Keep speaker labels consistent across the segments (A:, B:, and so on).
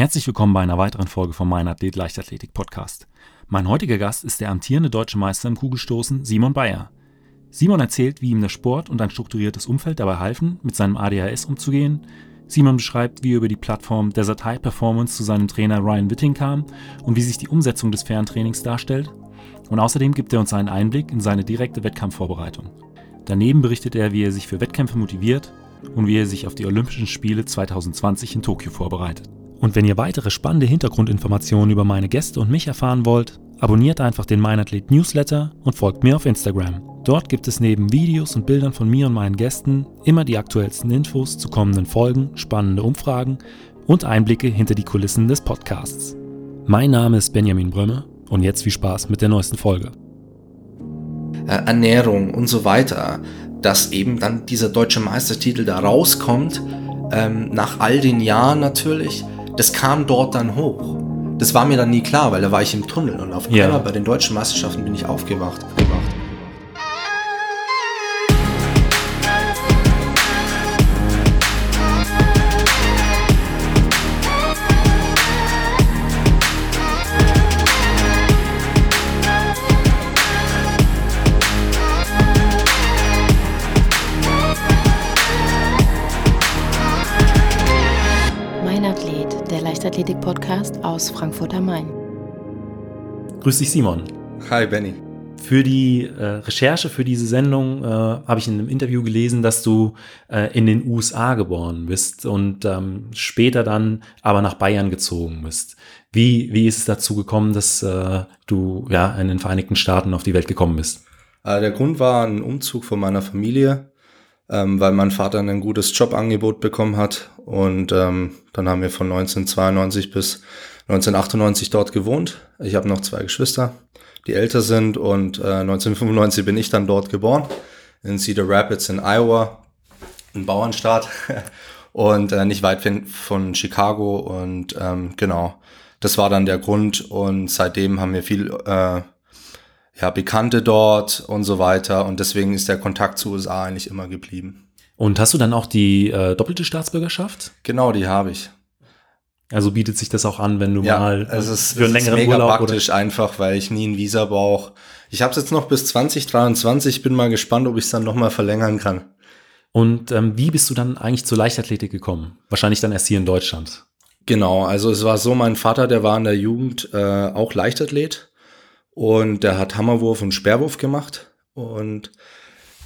A: Herzlich willkommen bei einer weiteren Folge vom Mein Athlet Leichtathletik Podcast. Mein heutiger Gast ist der amtierende deutsche Meister im Kugelstoßen, Simon Bayer. Simon erzählt, wie ihm der Sport und ein strukturiertes Umfeld dabei halfen, mit seinem ADHS umzugehen. Simon beschreibt, wie er über die Plattform Desert High Performance zu seinem Trainer Ryan Witting kam und wie sich die Umsetzung des Ferntrainings darstellt. Und außerdem gibt er uns einen Einblick in seine direkte Wettkampfvorbereitung. Daneben berichtet er, wie er sich für Wettkämpfe motiviert und wie er sich auf die Olympischen Spiele 2020 in Tokio vorbereitet. Und wenn ihr weitere spannende Hintergrundinformationen über meine Gäste und mich erfahren wollt, abonniert einfach den Meinathlet Newsletter und folgt mir auf Instagram. Dort gibt es neben Videos und Bildern von mir und meinen Gästen immer die aktuellsten Infos zu kommenden Folgen, spannende Umfragen und Einblicke hinter die Kulissen des Podcasts. Mein Name ist Benjamin Brömme und jetzt viel Spaß mit der neuesten Folge.
B: Äh, Ernährung und so weiter, dass eben dann dieser deutsche Meistertitel da rauskommt, ähm, nach all den Jahren natürlich, das kam dort dann hoch. Das war mir dann nie klar, weil da war ich im Tunnel und auf einmal ja. bei den deutschen Meisterschaften bin ich aufgewacht. aufgewacht.
C: Leichtathletik-Podcast aus Frankfurt am Main.
A: Grüß dich, Simon.
B: Hi, Benny.
A: Für die äh, Recherche für diese Sendung äh, habe ich in einem Interview gelesen, dass du äh, in den USA geboren bist und ähm, später dann aber nach Bayern gezogen bist. Wie, wie ist es dazu gekommen, dass äh, du ja in den Vereinigten Staaten auf die Welt gekommen bist?
B: Äh, der Grund war ein Umzug von meiner Familie ähm, weil mein Vater ein gutes Jobangebot bekommen hat. Und ähm, dann haben wir von 1992 bis 1998 dort gewohnt. Ich habe noch zwei Geschwister, die älter sind. Und äh, 1995 bin ich dann dort geboren, in Cedar Rapids in Iowa, ein Bauernstaat. und äh, nicht weit von Chicago. Und ähm, genau, das war dann der Grund. Und seitdem haben wir viel... Äh, ja, Bekannte dort und so weiter. Und deswegen ist der Kontakt zu USA eigentlich immer geblieben.
A: Und hast du dann auch die äh, doppelte Staatsbürgerschaft?
B: Genau, die habe ich.
A: Also bietet sich das auch an, wenn du
B: ja,
A: mal
B: es ist, für einen längeren ist mega Urlaub praktisch oder? einfach, weil ich nie ein Visa brauche. Ich habe es jetzt noch bis 2023. Bin mal gespannt, ob ich es dann noch mal verlängern kann.
A: Und ähm, wie bist du dann eigentlich zur Leichtathletik gekommen? Wahrscheinlich dann erst hier in Deutschland.
B: Genau, also es war so, mein Vater, der war in der Jugend äh, auch Leichtathlet und der hat Hammerwurf und Sperrwurf gemacht. Und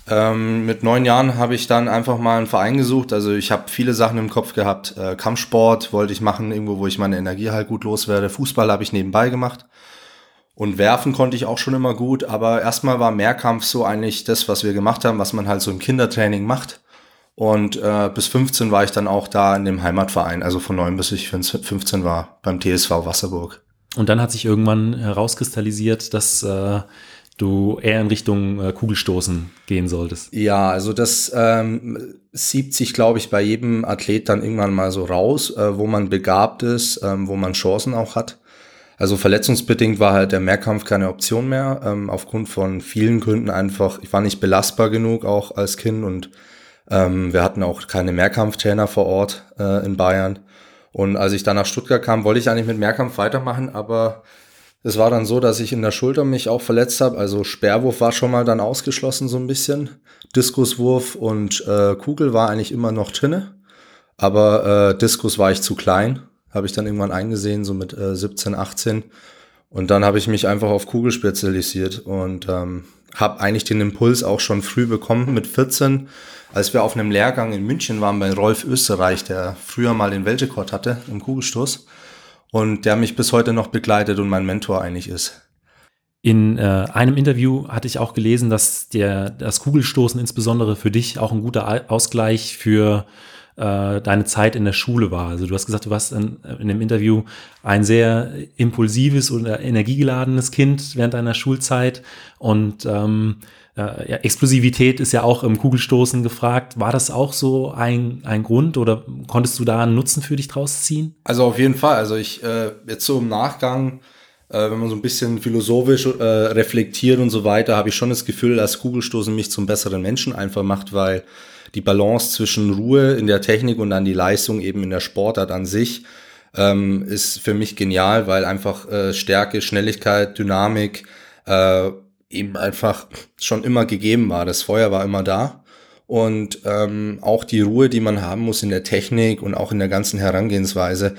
B: ähm, mit neun Jahren habe ich dann einfach mal einen Verein gesucht. Also ich habe viele Sachen im Kopf gehabt. Äh, Kampfsport wollte ich machen, irgendwo, wo ich meine Energie halt gut loswerde. Fußball habe ich nebenbei gemacht. Und werfen konnte ich auch schon immer gut, aber erstmal war Mehrkampf so eigentlich das, was wir gemacht haben, was man halt so im Kindertraining macht. Und äh, bis 15 war ich dann auch da in dem Heimatverein, also von 9 bis ich 15 war beim TSV Wasserburg.
A: Und dann hat sich irgendwann herauskristallisiert, dass äh, du eher in Richtung äh, Kugelstoßen gehen solltest.
B: Ja, also das ähm, siebt sich, glaube ich, bei jedem Athlet dann irgendwann mal so raus, äh, wo man begabt ist, ähm, wo man Chancen auch hat. Also verletzungsbedingt war halt der Mehrkampf keine Option mehr, ähm, aufgrund von vielen Gründen einfach, ich war nicht belastbar genug auch als Kind und ähm, wir hatten auch keine Mehrkampftrainer vor Ort äh, in Bayern. Und als ich dann nach Stuttgart kam, wollte ich eigentlich mit Mehrkampf weitermachen, aber es war dann so, dass ich in der Schulter mich auch verletzt habe. Also Sperrwurf war schon mal dann ausgeschlossen so ein bisschen. Diskuswurf und äh, Kugel war eigentlich immer noch drinne. Aber äh, Diskus war ich zu klein. Habe ich dann irgendwann eingesehen, so mit äh, 17, 18. Und dann habe ich mich einfach auf Kugel spezialisiert und ähm, habe eigentlich den Impuls auch schon früh bekommen mit 14 als wir auf einem Lehrgang in München waren bei Rolf Österreich, der früher mal den Weltrekord hatte im Kugelstoß und der mich bis heute noch begleitet und mein Mentor eigentlich ist.
A: In äh, einem Interview hatte ich auch gelesen, dass der, das Kugelstoßen insbesondere für dich auch ein guter Ausgleich für äh, deine Zeit in der Schule war. Also du hast gesagt, du warst in, in dem Interview ein sehr impulsives oder energiegeladenes Kind während deiner Schulzeit und ähm, äh, ja, Explosivität ist ja auch im Kugelstoßen gefragt. War das auch so ein, ein Grund oder konntest du da einen Nutzen für dich draus ziehen?
B: Also auf jeden Fall. Also ich äh, jetzt so im Nachgang, äh, wenn man so ein bisschen philosophisch äh, reflektiert und so weiter, habe ich schon das Gefühl, dass Kugelstoßen mich zum besseren Menschen einfach macht, weil die Balance zwischen Ruhe in der Technik und dann die Leistung eben in der Sportart an sich ähm, ist für mich genial, weil einfach äh, Stärke, Schnelligkeit, Dynamik äh, eben einfach schon immer gegeben war. Das Feuer war immer da. Und ähm, auch die Ruhe, die man haben muss in der Technik und auch in der ganzen Herangehensweise.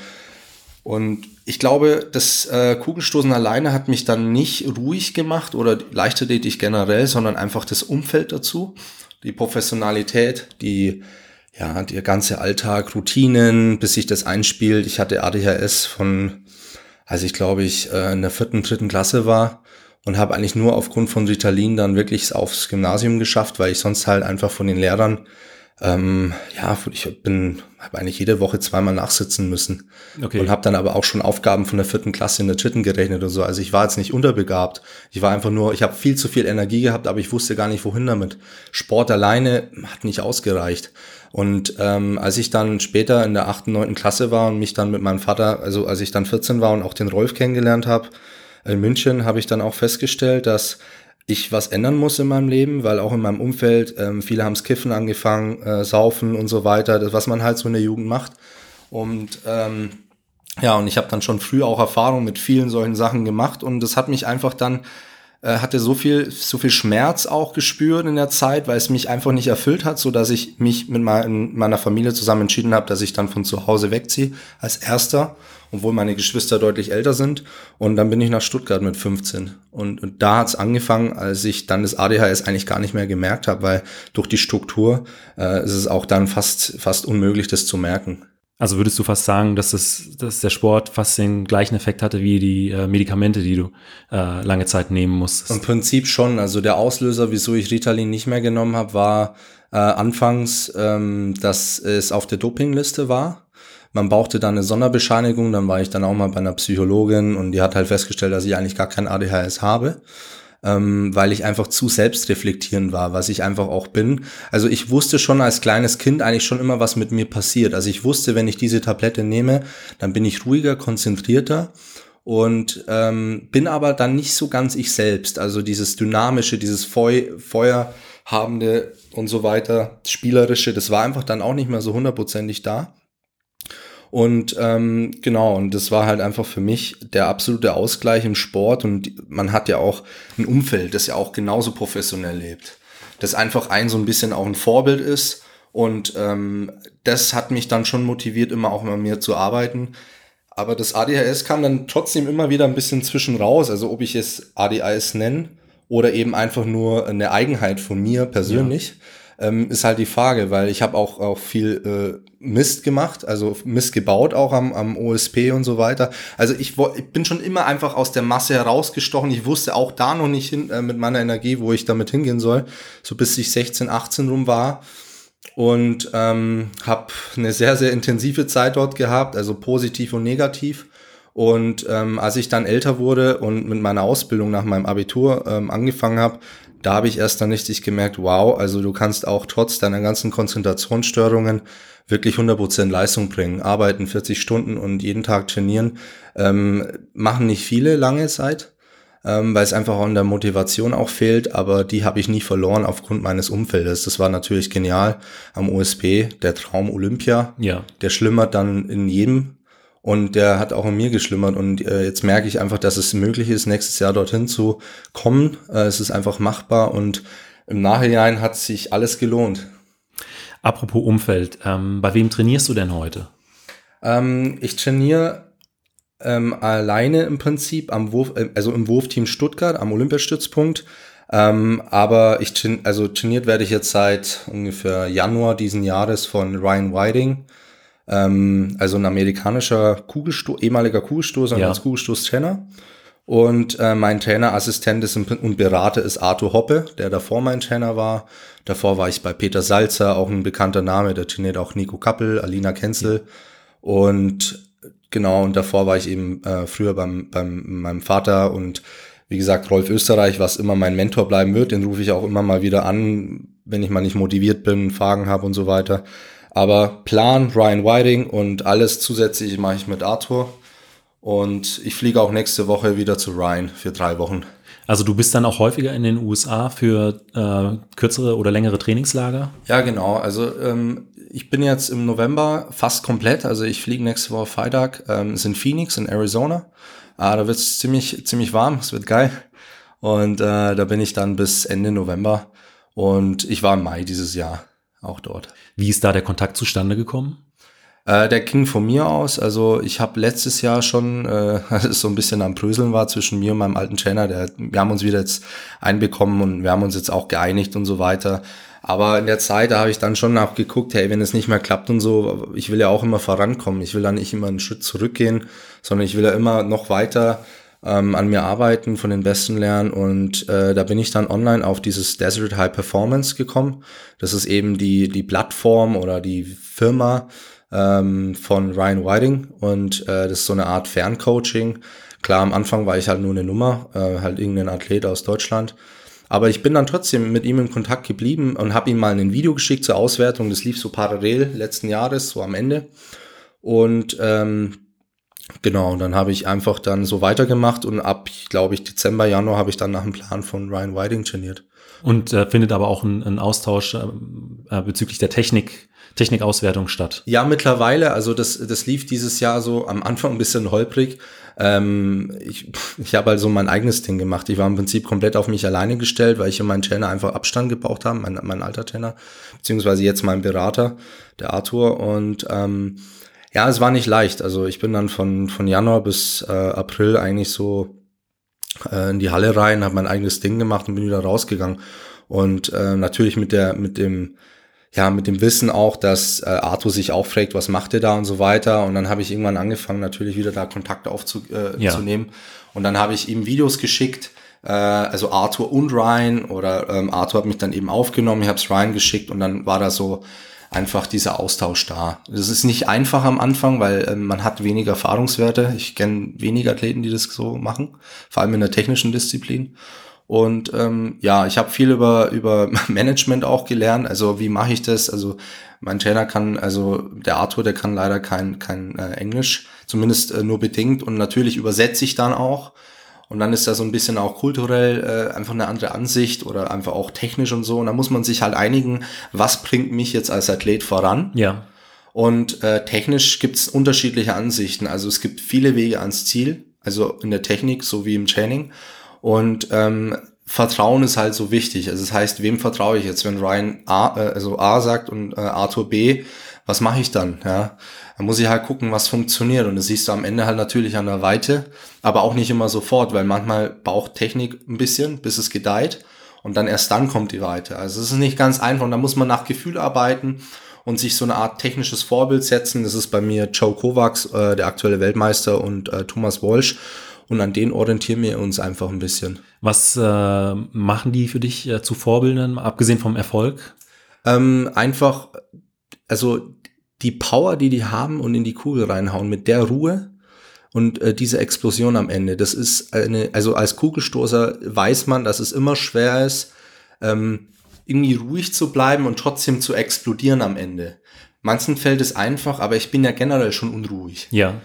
B: Und ich glaube, das äh, Kugelstoßen alleine hat mich dann nicht ruhig gemacht oder leichtathletik generell, sondern einfach das Umfeld dazu, die Professionalität, die ja, der ganze Alltag, Routinen, bis sich das einspielt. Ich hatte ADHS von, als ich glaube ich äh, in der vierten, dritten Klasse war und habe eigentlich nur aufgrund von Ritalin dann wirklich aufs Gymnasium geschafft, weil ich sonst halt einfach von den Lehrern ähm, ja, ich bin habe eigentlich jede Woche zweimal nachsitzen müssen okay. und habe dann aber auch schon Aufgaben von der vierten Klasse in der dritten gerechnet und so. Also ich war jetzt nicht unterbegabt. Ich war einfach nur, ich habe viel zu viel Energie gehabt, aber ich wusste gar nicht wohin damit. Sport alleine hat nicht ausgereicht. Und ähm, als ich dann später in der achten, neunten Klasse war und mich dann mit meinem Vater, also als ich dann 14 war und auch den Rolf kennengelernt habe in München, habe ich dann auch festgestellt, dass ich was ändern muss in meinem Leben, weil auch in meinem Umfeld, ähm, viele haben's Kiffen angefangen, äh, Saufen und so weiter, das, was man halt so in der Jugend macht. Und ähm, ja, und ich habe dann schon früh auch Erfahrung mit vielen solchen Sachen gemacht und das hat mich einfach dann äh, hatte so viel so viel Schmerz auch gespürt in der Zeit, weil es mich einfach nicht erfüllt hat, so dass ich mich mit mein, meiner Familie zusammen entschieden habe, dass ich dann von zu Hause wegziehe als erster obwohl meine Geschwister deutlich älter sind. Und dann bin ich nach Stuttgart mit 15. Und, und da hat's angefangen, als ich dann das ADHS eigentlich gar nicht mehr gemerkt habe, weil durch die Struktur äh, ist es auch dann fast, fast unmöglich, das zu merken.
A: Also würdest du fast sagen, dass, das, dass der Sport fast den gleichen Effekt hatte wie die äh, Medikamente, die du äh, lange Zeit nehmen musstest?
B: Im Prinzip schon. Also der Auslöser, wieso ich Ritalin nicht mehr genommen habe, war äh, anfangs, ähm, dass es auf der Dopingliste war. Man brauchte dann eine Sonderbescheinigung, dann war ich dann auch mal bei einer Psychologin und die hat halt festgestellt, dass ich eigentlich gar kein ADHS habe, ähm, weil ich einfach zu selbstreflektierend war, was ich einfach auch bin. Also ich wusste schon als kleines Kind eigentlich schon immer, was mit mir passiert. Also ich wusste, wenn ich diese Tablette nehme, dann bin ich ruhiger, konzentrierter und ähm, bin aber dann nicht so ganz ich selbst. Also dieses dynamische, dieses Feu Feuerhabende und so weiter, spielerische, das war einfach dann auch nicht mehr so hundertprozentig da. Und ähm, genau, und das war halt einfach für mich der absolute Ausgleich im Sport. Und man hat ja auch ein Umfeld, das ja auch genauso professionell lebt. Das einfach ein so ein bisschen auch ein Vorbild ist. Und ähm, das hat mich dann schon motiviert, immer auch mit mir zu arbeiten. Aber das ADHS kam dann trotzdem immer wieder ein bisschen zwischen raus. Also ob ich es ADHS nenne oder eben einfach nur eine Eigenheit von mir persönlich. Ja ähm, ist halt die Frage, weil ich habe auch, auch viel äh, Mist gemacht, also Mist gebaut auch am, am OSP und so weiter. Also ich, ich bin schon immer einfach aus der Masse herausgestochen. Ich wusste auch da noch nicht hin, äh, mit meiner Energie, wo ich damit hingehen soll, so bis ich 16, 18 rum war und ähm, habe eine sehr, sehr intensive Zeit dort gehabt, also positiv und negativ. Und ähm, als ich dann älter wurde und mit meiner Ausbildung nach meinem Abitur ähm, angefangen habe, da habe ich erst dann richtig gemerkt, wow, also du kannst auch trotz deiner ganzen Konzentrationsstörungen wirklich 100% Leistung bringen. Arbeiten 40 Stunden und jeden Tag trainieren. Ähm, machen nicht viele lange Zeit, ähm, weil es einfach an der Motivation auch fehlt, aber die habe ich nie verloren aufgrund meines Umfeldes. Das war natürlich genial am USP, der Traum Olympia. Ja. Der schlimmert dann in jedem und der hat auch in mir geschlimmert. Und äh, jetzt merke ich einfach, dass es möglich ist, nächstes Jahr dorthin zu kommen. Äh, es ist einfach machbar und im Nachhinein hat sich alles gelohnt.
A: Apropos Umfeld, ähm, bei wem trainierst du denn heute?
B: Ähm, ich trainiere ähm, alleine im Prinzip am Wurf, äh, also im Wurfteam Stuttgart am Olympiastützpunkt. Ähm, aber ich also trainiert werde ich jetzt seit ungefähr Januar diesen Jahres von Ryan Whiting ähm, also ein amerikanischer Kugelstoß, ehemaliger Kugelstoßer ja. als Kugelstoßtrainer. Und äh, mein Trainerassistent ist und Berater ist Arthur Hoppe, der davor mein Trainer war. Davor war ich bei Peter Salzer, auch ein bekannter Name, der trainiert auch Nico Kappel, Alina Kenzel. Ja. Und genau, und davor war ich eben äh, früher beim, beim meinem Vater und wie gesagt, Rolf Österreich, was immer mein Mentor bleiben wird, den rufe ich auch immer mal wieder an, wenn ich mal nicht motiviert bin, Fragen habe und so weiter. Aber Plan, Ryan Whiting und alles zusätzlich mache ich mit Arthur. Und ich fliege auch nächste Woche wieder zu Ryan für drei Wochen.
A: Also du bist dann auch häufiger in den USA für äh, kürzere oder längere Trainingslager?
B: Ja, genau. Also ähm, ich bin jetzt im November fast komplett. Also ich fliege nächste Woche Freitag. Ähm, ist in Phoenix in Arizona. Ah, da wird es ziemlich, ziemlich warm. Es wird geil. Und äh, da bin ich dann bis Ende November. Und ich war im Mai dieses Jahr auch dort.
A: Wie ist da der Kontakt zustande gekommen?
B: Äh, der ging von mir aus. Also ich habe letztes Jahr schon, äh, als es so ein bisschen am Bröseln war zwischen mir und meinem alten Trainer, der, wir haben uns wieder jetzt einbekommen und wir haben uns jetzt auch geeinigt und so weiter. Aber in der Zeit, da habe ich dann schon nachgeguckt, hey, wenn es nicht mehr klappt und so, ich will ja auch immer vorankommen. Ich will da nicht immer einen Schritt zurückgehen, sondern ich will ja immer noch weiter ähm, an mir arbeiten, von den Besten lernen. Und äh, da bin ich dann online auf dieses Desert High Performance gekommen. Das ist eben die, die Plattform oder die Firma ähm, von Ryan Whiting. Und äh, das ist so eine Art Ferncoaching. Klar, am Anfang war ich halt nur eine Nummer, äh, halt irgendein Athlet aus Deutschland. Aber ich bin dann trotzdem mit ihm in Kontakt geblieben und habe ihm mal ein Video geschickt zur Auswertung. Das lief so parallel letzten Jahres, so am Ende. Und ähm, genau, und dann habe ich einfach dann so weitergemacht und ab, glaube ich, Dezember, Januar habe ich dann nach dem Plan von Ryan Whiting trainiert.
A: Und äh, findet aber auch ein, ein Austausch äh, bezüglich der Technik Technikauswertung statt?
B: Ja, mittlerweile. Also das, das lief dieses Jahr so am Anfang ein bisschen holprig. Ähm, ich ich habe also mein eigenes Ding gemacht. Ich war im Prinzip komplett auf mich alleine gestellt, weil ich und mein Trainer einfach Abstand gebraucht haben, mein, mein alter Trainer, beziehungsweise jetzt mein Berater, der Arthur. Und ähm, ja, es war nicht leicht. Also ich bin dann von, von Januar bis äh, April eigentlich so äh, in die Halle rein, habe mein eigenes Ding gemacht und bin wieder rausgegangen. Und äh, natürlich mit der, mit dem ja, mit dem Wissen auch, dass äh, Arthur sich auch fragt, was macht er da und so weiter. Und dann habe ich irgendwann angefangen, natürlich wieder da Kontakt aufzunehmen. Äh, ja. Und dann habe ich ihm Videos geschickt, äh, also Arthur und Ryan oder ähm, Arthur hat mich dann eben aufgenommen, ich habe es Ryan geschickt und dann war da so einfach dieser Austausch da. Das ist nicht einfach am Anfang, weil äh, man hat weniger Erfahrungswerte. Ich kenne wenige Athleten, die das so machen, vor allem in der technischen Disziplin. Und ähm, ja, ich habe viel über, über Management auch gelernt. Also wie mache ich das? Also mein Trainer kann, also der Arthur, der kann leider kein, kein äh, Englisch, zumindest äh, nur bedingt. Und natürlich übersetze ich dann auch. Und dann ist da so ein bisschen auch kulturell äh, einfach eine andere Ansicht oder einfach auch technisch und so. Und da muss man sich halt einigen, was bringt mich jetzt als Athlet voran.
A: Ja.
B: Und äh, technisch gibt's unterschiedliche Ansichten. Also es gibt viele Wege ans Ziel, also in der Technik sowie im Training. Und ähm, Vertrauen ist halt so wichtig. Also das heißt, wem vertraue ich jetzt, wenn Ryan A, äh, also A sagt und äh, Arthur B, was mache ich dann? Ja, dann muss ich halt gucken, was funktioniert. Und das siehst du am Ende halt natürlich an der Weite, aber auch nicht immer sofort, weil manchmal braucht Technik ein bisschen, bis es gedeiht. Und dann erst dann kommt die Weite. Also es ist nicht ganz einfach. Und da muss man nach Gefühl arbeiten und sich so eine Art technisches Vorbild setzen. Das ist bei mir Joe Kovacs, äh, der aktuelle Weltmeister, und äh, Thomas Walsh und an denen orientieren wir uns einfach ein bisschen.
A: Was äh, machen die für dich äh, zu Vorbildern, abgesehen vom Erfolg?
B: Ähm, einfach, also die Power, die die haben und in die Kugel reinhauen, mit der Ruhe und äh, diese Explosion am Ende, das ist eine, also als Kugelstoßer weiß man, dass es immer schwer ist, ähm, irgendwie ruhig zu bleiben und trotzdem zu explodieren am Ende. Manchen fällt es einfach, aber ich bin ja generell schon unruhig.
A: Ja.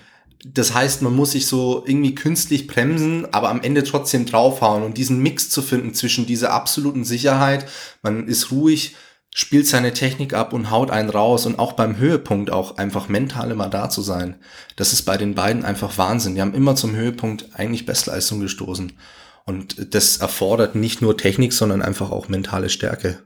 B: Das heißt, man muss sich so irgendwie künstlich bremsen, aber am Ende trotzdem draufhauen und diesen Mix zu finden zwischen dieser absoluten Sicherheit, man ist ruhig, spielt seine Technik ab und haut einen raus und auch beim Höhepunkt auch einfach mental immer da zu sein. Das ist bei den beiden einfach Wahnsinn. Die haben immer zum Höhepunkt eigentlich Bestleistung gestoßen. Und das erfordert nicht nur Technik, sondern einfach auch mentale Stärke.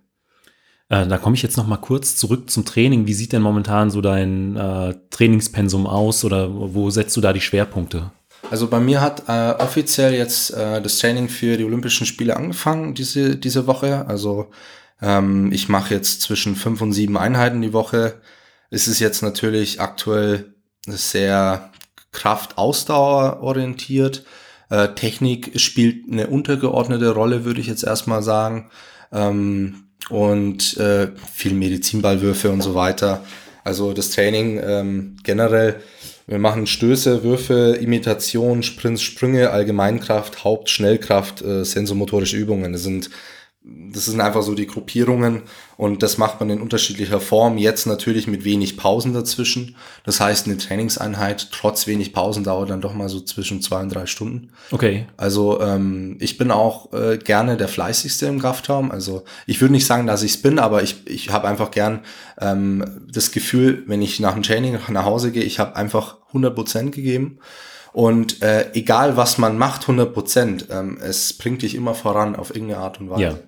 A: Äh, da komme ich jetzt noch mal kurz zurück zum Training. Wie sieht denn momentan so dein äh, Trainingspensum aus oder wo setzt du da die Schwerpunkte?
B: Also bei mir hat äh, offiziell jetzt äh, das Training für die Olympischen Spiele angefangen diese, diese Woche. Also ähm, ich mache jetzt zwischen fünf und sieben Einheiten die Woche. Es ist jetzt natürlich aktuell sehr Kraft-Ausdauer orientiert. Äh, Technik spielt eine untergeordnete Rolle, würde ich jetzt erstmal sagen. Ähm, und äh, viel Medizinballwürfe und so weiter. Also das Training ähm, generell, wir machen Stöße, Würfe, Imitation, Sprints, Sprünge, Allgemeinkraft, Haupt, Schnellkraft, äh, sensomotorische Übungen. Das sind das sind einfach so die Gruppierungen und das macht man in unterschiedlicher Form. Jetzt natürlich mit wenig Pausen dazwischen. Das heißt, eine Trainingseinheit trotz wenig Pausen dauert dann doch mal so zwischen zwei und drei Stunden.
A: Okay.
B: Also ähm, ich bin auch äh, gerne der fleißigste im Kraftraum. Also ich würde nicht sagen, dass ich es bin, aber ich, ich habe einfach gern ähm, das Gefühl, wenn ich nach dem Training nach Hause gehe, ich habe einfach 100 Prozent gegeben. Und äh, egal was man macht, 100 Prozent, ähm, es bringt dich immer voran auf irgendeine Art und Weise.
A: Ja.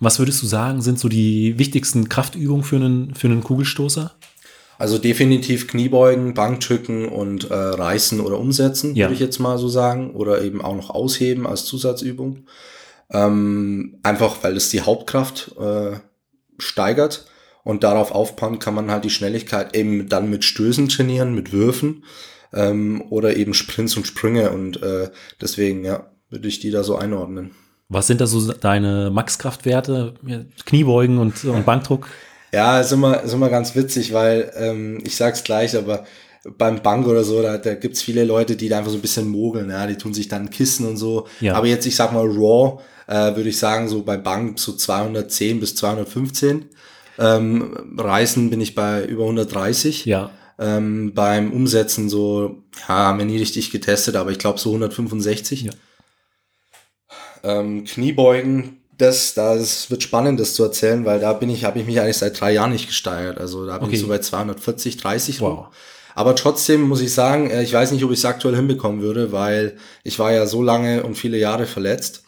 A: Was würdest du sagen, sind so die wichtigsten Kraftübungen für einen, für einen Kugelstoßer?
B: Also definitiv Kniebeugen, Bankdrücken und äh, Reißen oder Umsetzen,
A: Ja.
B: würde ich jetzt mal so sagen. Oder eben auch noch Ausheben als Zusatzübung. Ähm, einfach weil es die Hauptkraft äh, steigert. Und darauf aufbauen kann man halt die Schnelligkeit eben dann mit Stößen trainieren, mit Würfen ähm, oder eben Sprints und Sprünge. Und äh, deswegen, ja, würde ich die da so einordnen.
A: Was sind da so deine Maxkraftwerte? Kniebeugen und, und Bankdruck?
B: Ja, ist immer, ist immer ganz witzig, weil ähm, ich sag's gleich, aber beim Bank oder so, da, da gibt's viele Leute, die da einfach so ein bisschen mogeln, ja, die tun sich dann Kissen und so.
A: Ja.
B: Aber jetzt, ich sag mal, Raw, äh, würde ich sagen, so bei Bank so 210 bis 215. Ähm, Reißen bin ich bei über 130.
A: Ja.
B: Ähm, beim Umsetzen so, ja, haben wir nie richtig getestet, aber ich glaube so 165.
A: Ja.
B: Ähm, Kniebeugen, das, das wird spannend, das zu erzählen, weil da bin ich, habe ich mich eigentlich seit drei Jahren nicht gesteigert. Also da bin
A: Okay.
B: ich so bei 240, 30 rum.
A: Wow.
B: Aber trotzdem muss ich sagen, äh, ich weiß nicht, ob ich es aktuell hinbekommen würde, weil ich war ja so lange und viele Jahre verletzt.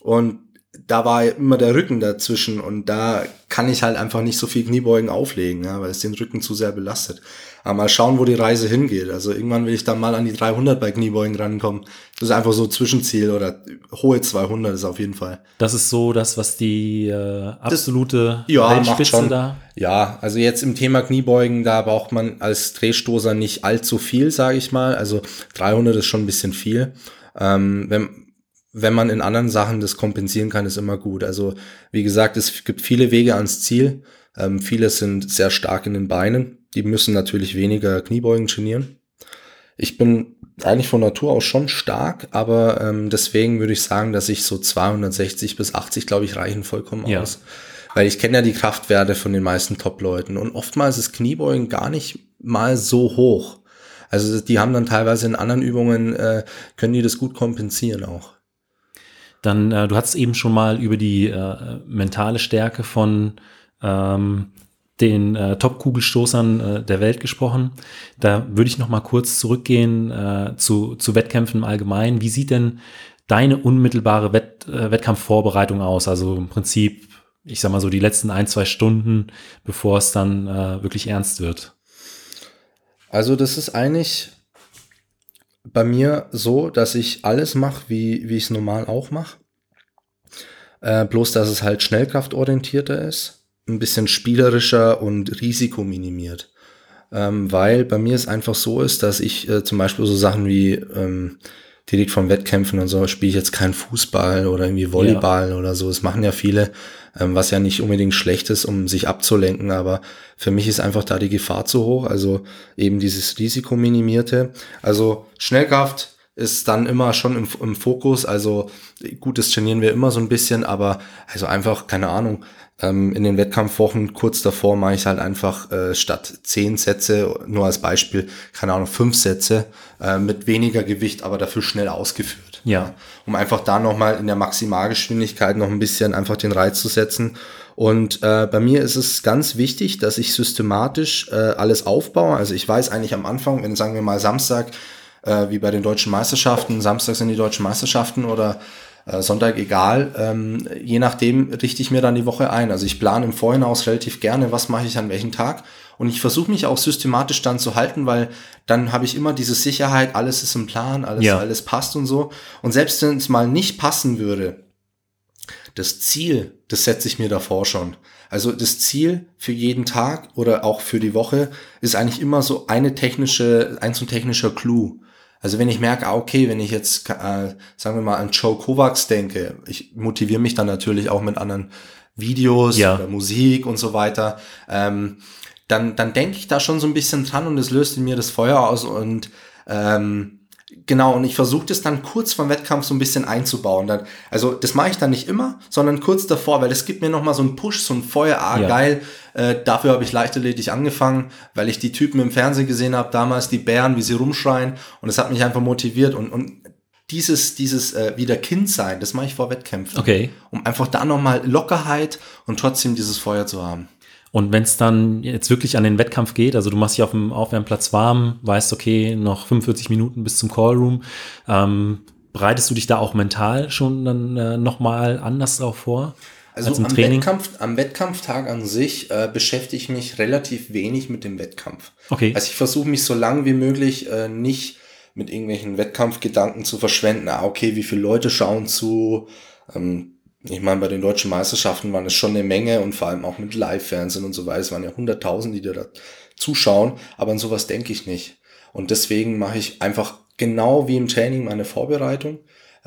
B: Und da war immer der Rücken dazwischen und da kann ich halt einfach nicht so viel Kniebeugen auflegen, ja, weil es den Rücken zu sehr belastet. Aber mal schauen, wo die Reise hingeht. Also irgendwann will ich dann mal an die 300 bei Kniebeugen rankommen. Das ist einfach so Zwischenziel oder hohe 200 ist auf jeden Fall.
A: Das ist so das, was die äh, absolute
B: Ja, macht
A: Weltspitze
B: schon.
A: da.
B: Ja, also jetzt im Thema Kniebeugen, da braucht man als Drehstoßer nicht allzu viel, sage ich mal. Also 300 ist schon ein bisschen viel. Ähm, wenn, wenn man in anderen Sachen das kompensieren kann, ist immer gut. Also wie gesagt, es gibt viele Wege ans Ziel. Ähm, viele sind sehr stark in den Beinen. Die müssen natürlich weniger Kniebeugen trainieren. Ich bin eigentlich von Natur aus schon stark, aber ähm, deswegen würde ich sagen, dass ich so 260 bis 80, glaube ich, reichen vollkommen
A: Ja.
B: aus. Weil ich kenne ja die Kraftwerte von den meisten Top-Leuten und oftmals ist Kniebeugen gar nicht mal so hoch. Also die haben dann teilweise in anderen Übungen, äh, können die das gut kompensieren auch.
A: Dann, äh, du hast eben schon mal über die äh, mentale Stärke von ähm, den äh, Top-Kugelstoßern äh, der Welt gesprochen. Da würde ich noch mal kurz zurückgehen äh, zu, zu Wettkämpfen im Allgemeinen. Wie sieht denn deine unmittelbare Wett, äh, Wettkampfvorbereitung aus? Also im Prinzip, ich sag mal so die letzten ein, zwei Stunden, bevor es dann äh, wirklich ernst wird.
B: Also das ist eigentlich bei mir so, dass ich alles mache, wie, wie ich es normal auch mache. Äh, bloß, dass es halt schnellkraftorientierter ist, ein bisschen spielerischer und risikominimiert. Ähm, weil bei mir es einfach so ist, dass ich äh, zum Beispiel so Sachen wie ähm, direkt von Wettkämpfen und so spiele ich jetzt keinen Fußball oder irgendwie Volleyball oder so. Das machen ja viele, was ja nicht unbedingt schlecht ist, um sich abzulenken. Aber für mich ist einfach da die Gefahr zu hoch. Also eben dieses Risikominimierte. Also Schnellkraft ist dann immer schon im, im Fokus. Also gut, das trainieren wir immer so ein bisschen, aber also einfach, keine Ahnung, ähm, in den Wettkampfwochen kurz davor mache ich halt einfach äh, statt zehn Sätze, nur als Beispiel, keine Ahnung, fünf Sätze äh, mit weniger Gewicht, aber dafür schnell ausgeführt.
A: Ja.
B: Um einfach da nochmal in der Maximalgeschwindigkeit noch ein bisschen einfach den Reiz zu setzen. Und äh, bei mir ist es ganz wichtig, dass ich systematisch äh, alles aufbaue. Also ich weiß eigentlich am Anfang, wenn sagen wir mal Samstag, äh, wie bei den deutschen Meisterschaften, Samstag sind die deutschen Meisterschaften oder äh, Sonntag egal, ähm, je nachdem richte ich mir dann die Woche ein. Also ich plane im Vorhinaus relativ gerne, was mache ich an welchem Tag. Und ich versuche mich auch systematisch dann zu halten, weil dann habe ich immer diese Sicherheit, alles ist im Plan, alles,
A: Ja.
B: alles passt und so. Und selbst wenn es mal nicht passen würde, das Ziel, das setze ich mir davor schon. Also das Ziel für jeden Tag oder auch für die Woche ist eigentlich immer so eine technische, ein so ein technischer Clou. Also wenn ich merke, ah, okay, wenn ich jetzt, äh, sagen wir mal, an Joe Kovacs denke, ich motiviere mich dann natürlich auch mit anderen Videos
A: Ja.
B: oder Musik und so weiter, ähm, dann, dann denke ich da schon so ein bisschen dran und es löst in mir das Feuer aus und ähm, Genau, und ich versuche das dann kurz vom Wettkampf so ein bisschen einzubauen. Dann, also das mache ich dann nicht immer, sondern kurz davor, weil es gibt mir nochmal so einen Push, so ein Feuer, ah ja. geil, äh, dafür habe ich leichtathletik angefangen, weil ich die Typen im Fernsehen gesehen habe, damals die Bären, wie sie rumschreien und es hat mich einfach motiviert und, und dieses, dieses äh, wieder Kind sein, das mache ich vor Wettkämpfen.
A: Okay.
B: Um einfach da nochmal Lockerheit und trotzdem dieses Feuer zu haben.
A: Und wenn es dann jetzt wirklich an den Wettkampf geht, also du machst dich auf dem Aufwärmplatz warm, weißt, okay, noch 45 Minuten bis zum Callroom, ähm, bereitest du dich da auch mental schon dann äh, nochmal anders auch vor?
B: Also als im am, Training? Wettkampf, am Wettkampftag an sich äh, beschäftige ich mich relativ wenig mit dem Wettkampf.
A: Okay.
B: Also ich versuche mich so lang wie möglich äh, nicht mit irgendwelchen Wettkampfgedanken zu verschwenden. Ah, okay, wie viele Leute schauen zu? Ähm, ich meine, bei den deutschen Meisterschaften waren es schon eine Menge und vor allem auch mit Live-Fernsehen und so weiter. Es waren ja hunderttausend, die da zuschauen, aber an sowas denke ich nicht. Und deswegen mache ich einfach genau wie im Training meine Vorbereitung.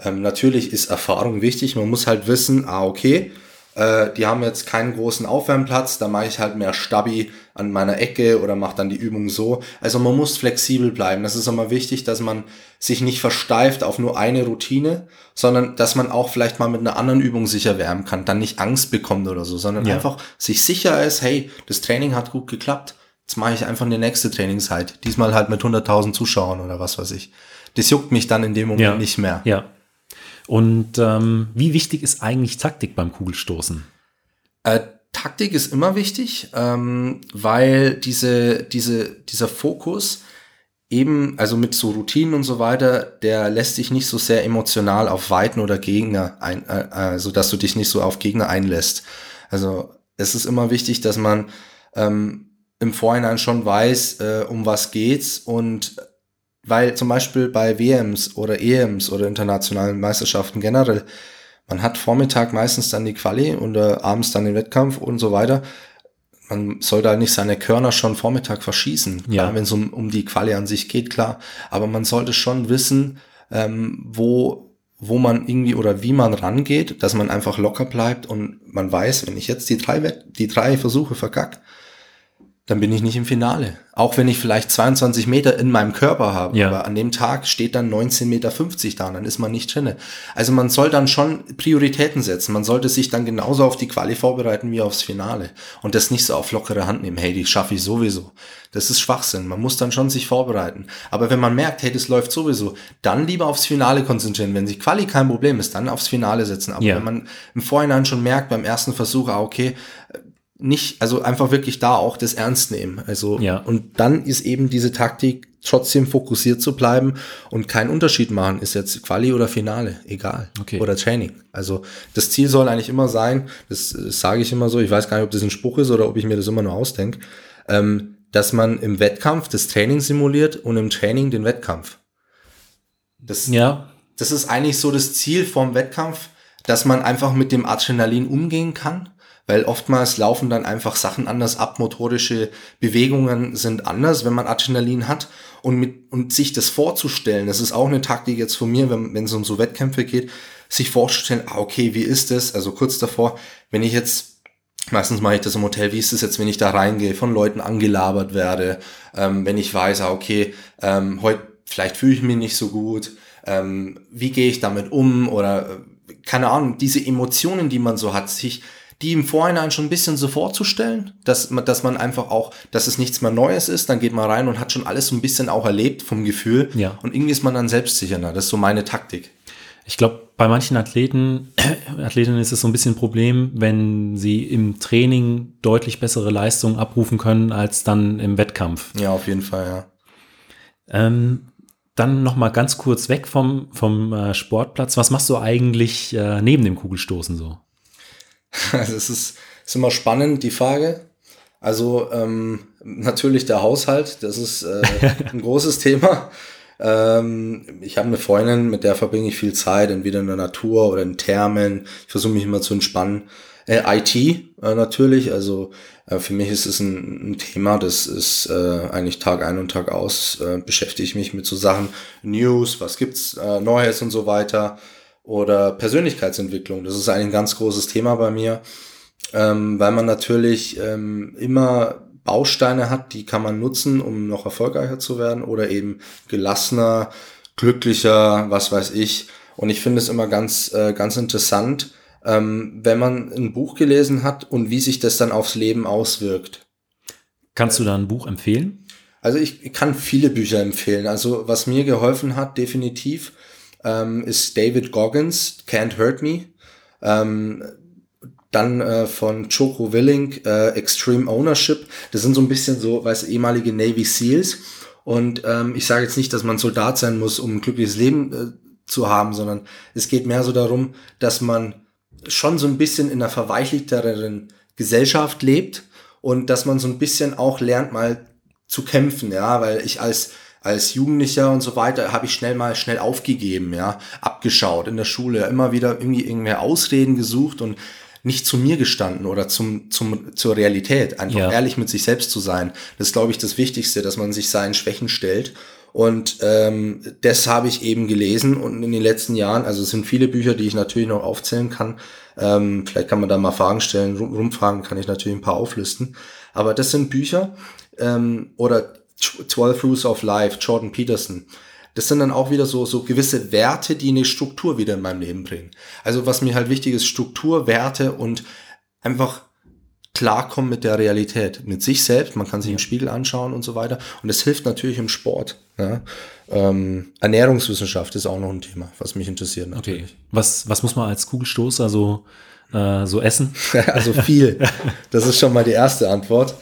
B: Ähm, natürlich ist Erfahrung wichtig. Man muss halt wissen, ah, okay, äh, die haben jetzt keinen großen Aufwärmplatz, da mache ich halt mehr Stabi an meiner Ecke oder mache dann die Übung so. Also man muss flexibel bleiben. Das ist immer wichtig, dass man sich nicht versteift auf nur eine Routine, sondern dass man auch vielleicht mal mit einer anderen Übung sich erwärmen kann, dann nicht Angst bekommt oder so, sondern ja. einfach sich sicher ist, hey, das Training hat gut geklappt. Jetzt mache ich einfach eine nächste Trainingszeit. Diesmal halt mit 100.000 Zuschauern oder was weiß ich. Das juckt mich dann in dem Moment
A: ja.
B: nicht mehr.
A: Ja, und ähm, wie wichtig ist eigentlich Taktik beim Kugelstoßen?
B: Äh, Taktik ist immer wichtig, ähm, weil diese, diese, dieser Fokus eben, also mit so Routinen und so weiter, der lässt dich nicht so sehr emotional auf Weiten oder Gegner ein, äh, äh, so dass du dich nicht so auf Gegner einlässt. Also es ist immer wichtig, dass man ähm, im Vorhinein schon weiß, äh, um was geht's und weil zum Beispiel bei WMs oder EMs oder internationalen Meisterschaften generell, man hat Vormittag meistens dann die Quali und äh, abends dann den Wettkampf und so weiter. Man soll da nicht seine Körner schon Vormittag verschießen,
A: ja.
B: wenn es um, um die Quali an sich geht, klar. Aber man sollte schon wissen, ähm, wo, wo man irgendwie oder wie man rangeht, dass man einfach locker bleibt und man weiß, wenn ich jetzt die drei, die drei Versuche verkack, dann bin ich nicht im Finale. Auch wenn ich vielleicht 22 Meter in meinem Körper habe,
A: ja.
B: aber an dem Tag steht dann 19,50 Meter da, dann ist man nicht drinne. Also man soll dann schon Prioritäten setzen. Man sollte sich dann genauso auf die Quali vorbereiten wie aufs Finale. Und das nicht so auf lockere Hand nehmen. Hey, die schaffe ich sowieso. Das ist Schwachsinn. Man muss dann schon sich vorbereiten. Aber wenn man merkt, hey, das läuft sowieso, dann lieber aufs Finale konzentrieren. Wenn sich Quali kein Problem ist, dann aufs Finale setzen. Aber
A: ja.
B: wenn man im Vorhinein schon merkt, beim ersten Versuch, ah, okay, nicht, also einfach wirklich da auch das ernst nehmen. Also,
A: ja.
B: und dann ist eben diese Taktik, trotzdem fokussiert zu bleiben und keinen Unterschied machen, ist jetzt Quali oder Finale, egal.
A: Okay.
B: Oder Training. Also, das Ziel soll eigentlich immer sein, das, das sage ich immer so, ich weiß gar nicht, ob das ein Spruch ist oder ob ich mir das immer nur ausdenke, ähm, dass man im Wettkampf das Training simuliert und im Training den Wettkampf. Das,
A: ja.
B: das ist eigentlich so das Ziel vom Wettkampf, dass man einfach mit dem Adrenalin umgehen kann weil oftmals laufen dann einfach Sachen anders ab, motorische Bewegungen sind anders, wenn man Adrenalin hat und mit und sich das vorzustellen, das ist auch eine Taktik jetzt von mir, wenn, es um so Wettkämpfe geht, sich vorzustellen, ah, okay, wie ist das? Also kurz davor, wenn ich jetzt Meistens mache ich das im Hotel. Wie ist es jetzt, wenn ich da reingehe, von Leuten angelabert werde, ähm, wenn ich weiß, ah, okay, ähm, heute vielleicht fühle ich mich nicht so gut, ähm, wie gehe ich damit um oder äh, keine Ahnung, diese Emotionen, die man so hat, sich die im Vorhinein schon ein bisschen so vorzustellen, dass man, dass man einfach auch, dass es nichts mehr Neues ist, dann geht man rein und hat schon alles so ein bisschen auch erlebt vom Gefühl.
A: Ja.
B: Und irgendwie ist man dann selbstsicherer. Das ist so meine Taktik.
A: Ich glaube, bei manchen Athleten, Athletinnen ist es so ein bisschen ein Problem, wenn sie im Training deutlich bessere Leistungen abrufen können als dann im Wettkampf.
B: Ja, auf jeden Fall, ja.
A: Ähm, dann noch mal ganz kurz weg vom, vom äh, Sportplatz. Was machst du eigentlich äh, neben dem Kugelstoßen so?
B: Also es ist, ist immer spannend, die Frage. Also ähm, natürlich der Haushalt, das ist äh, ein großes Thema. Ähm, ich habe eine Freundin, mit der verbringe ich viel Zeit, entweder in der Natur oder in Thermen. Ich versuche mich immer zu entspannen. Äh, IT äh, natürlich, also äh, für mich ist es ein, ein Thema, das ist äh, eigentlich Tag ein und Tag aus, äh, beschäftige ich mich mit so Sachen, News, was gibt's äh, Neues und so weiter oder Persönlichkeitsentwicklung. Das ist ein ganz großes Thema bei mir, ähm, weil man natürlich ähm, immer Bausteine hat, die kann man nutzen, um noch erfolgreicher zu werden oder eben gelassener glücklicher, was weiß ich. Und ich finde es immer ganz, äh, ganz interessant, ähm, wenn man ein Buch gelesen hat und wie sich das dann aufs Leben auswirkt.
A: Kannst du da ein Buch empfehlen?
B: Also ich kann viele Bücher empfehlen. Also was mir geholfen hat, definitiv, ähm, ist David Goggins, Can't Hurt Me. Ähm, dann äh, von Choco Willing, äh, Extreme Ownership. Das sind so ein bisschen so, weiß ehemalige Navy Seals. Und ähm, ich sage jetzt nicht, dass man Soldat sein muss, um ein glückliches Leben äh, zu haben, sondern es geht mehr so darum, dass man schon so ein bisschen in einer verweichlichteren Gesellschaft lebt und dass man so ein bisschen auch lernt, mal zu kämpfen, ja, weil ich als als Jugendlicher und so weiter habe ich schnell mal schnell aufgegeben, ja, abgeschaut in der Schule, immer wieder irgendwie irgendwelche Ausreden gesucht und nicht zu mir gestanden oder zum, zum, zur Realität, einfach ja. ehrlich mit sich selbst zu sein. Das ist, glaube ich, das Wichtigste, dass man sich seinen Schwächen stellt. Und ähm, das habe ich eben gelesen und in den letzten Jahren, also es sind viele Bücher, die ich natürlich noch aufzählen kann. Ähm, vielleicht kann man da mal Fragen stellen, rumfragen kann ich natürlich ein paar auflisten. Aber das sind Bücher ähm, oder 12 Rules of Life, Jordan Peterson. Das sind dann auch wieder so, so gewisse Werte, die eine Struktur wieder in meinem Leben bringen. Also was mir halt wichtig ist, Struktur, Werte und einfach klarkommen mit der Realität, mit sich selbst. Man kann sich ja. im Spiegel anschauen und so weiter. Und das hilft natürlich im Sport. Ja. Ähm, Ernährungswissenschaft ist auch noch ein Thema, was mich interessiert.
A: Natürlich. Okay. Was, was muss man als Kugelstoßer so, äh, so essen?
B: also viel. Das ist schon mal die erste Antwort.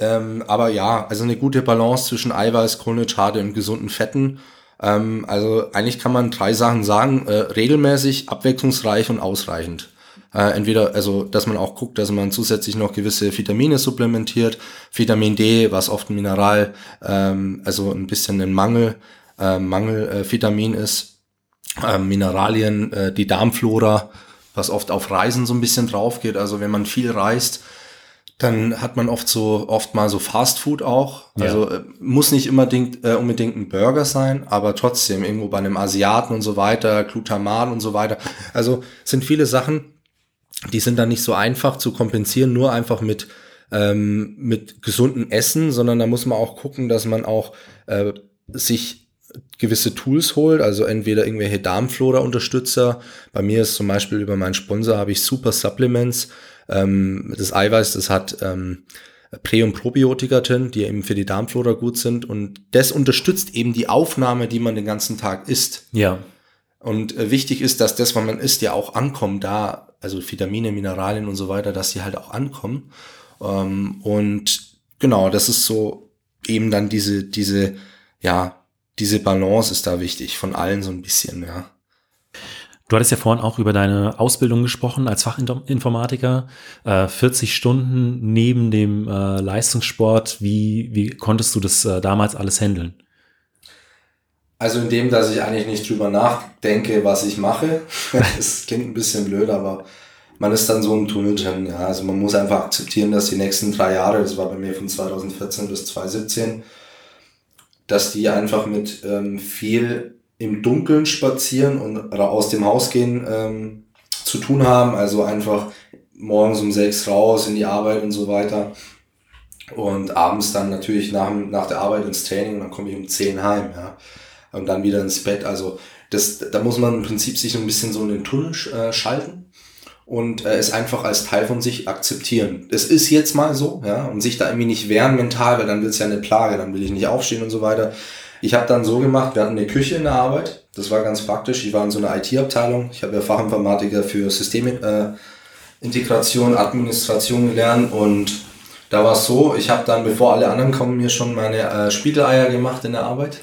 B: Ähm, aber ja, also eine gute Balance zwischen Eiweiß, Kohlenhydrate und gesunden Fetten. Ähm, also eigentlich kann man drei Sachen sagen. Äh, regelmäßig, abwechslungsreich und ausreichend. Äh, entweder, also, dass man auch guckt, dass man zusätzlich noch gewisse Vitamine supplementiert. Vitamin D, was oft ein Mineral, ähm, also ein bisschen ein Mangel, äh, Mangelvitamin ist. Ähm, Mineralien, äh, die Darmflora, was oft auf Reisen so ein bisschen drauf geht. Also wenn man viel reist, dann hat man oft so, oft mal so Fast Food auch. Ja. Also äh, muss nicht immer unbedingt, äh, unbedingt ein Burger sein, aber trotzdem irgendwo bei einem Asiaten und so weiter, Glutamat und so weiter. Also sind viele Sachen, die sind dann nicht so einfach zu kompensieren, nur einfach mit, ähm, mit gesunden Essen, sondern da muss man auch gucken, dass man auch äh, sich gewisse Tools holt, also entweder irgendwelche Darmflora-Unterstützer. Bei mir ist zum Beispiel über meinen Sponsor habe ich Super Supplements, ähm, das Eiweiß, das hat ähm, Prä- und Probiotika drin, die eben für die Darmflora gut sind. Und das unterstützt eben die Aufnahme, die man den ganzen Tag isst.
A: Ja.
B: Und äh, wichtig ist, dass das, was man isst, ja auch ankommt, da, also Vitamine, Mineralien und so weiter, dass sie halt auch ankommen. Ähm, und genau, das ist so eben dann diese, diese, ja, diese Balance ist da wichtig, von allen so ein bisschen, ja.
A: Du hattest ja vorhin auch über deine Ausbildung gesprochen als Fachinformatiker. Äh, 40 Stunden neben dem äh, Leistungssport. Wie, wie konntest du das äh, damals alles handeln?
B: Also in dem, dass ich eigentlich nicht drüber nachdenke, was ich mache. das klingt ein bisschen blöd, aber man ist dann so im Tunnel drin. Ja. Also man muss einfach akzeptieren, dass die nächsten drei Jahre, das war bei mir von 2014 bis 2017, dass die einfach mit ähm, viel im Dunkeln spazieren und aus dem Haus gehen ähm, zu tun haben. Also einfach morgens um sechs raus in die Arbeit und so weiter. Und abends dann natürlich nach, nach der Arbeit ins Training und dann komme ich um zehn heim, ja. Und dann wieder ins Bett. Also das, da muss man im Prinzip sich so ein bisschen so in den Tunnel äh, schalten und äh, es einfach als Teil von sich akzeptieren. Es ist jetzt mal so, ja, und sich da irgendwie nicht wehren mental, weil dann wird es ja eine Plage, dann will ich nicht aufstehen und so weiter. Ich habe dann so gemacht, wir hatten eine Küche in der Arbeit, das war ganz praktisch. Ich war in so einer IT-Abteilung. Ich habe ja Fachinformatiker für Systemintegration, äh, Administration gelernt und da war es so, ich habe dann, bevor alle anderen kommen, mir schon meine äh, Spiegeleier gemacht in der Arbeit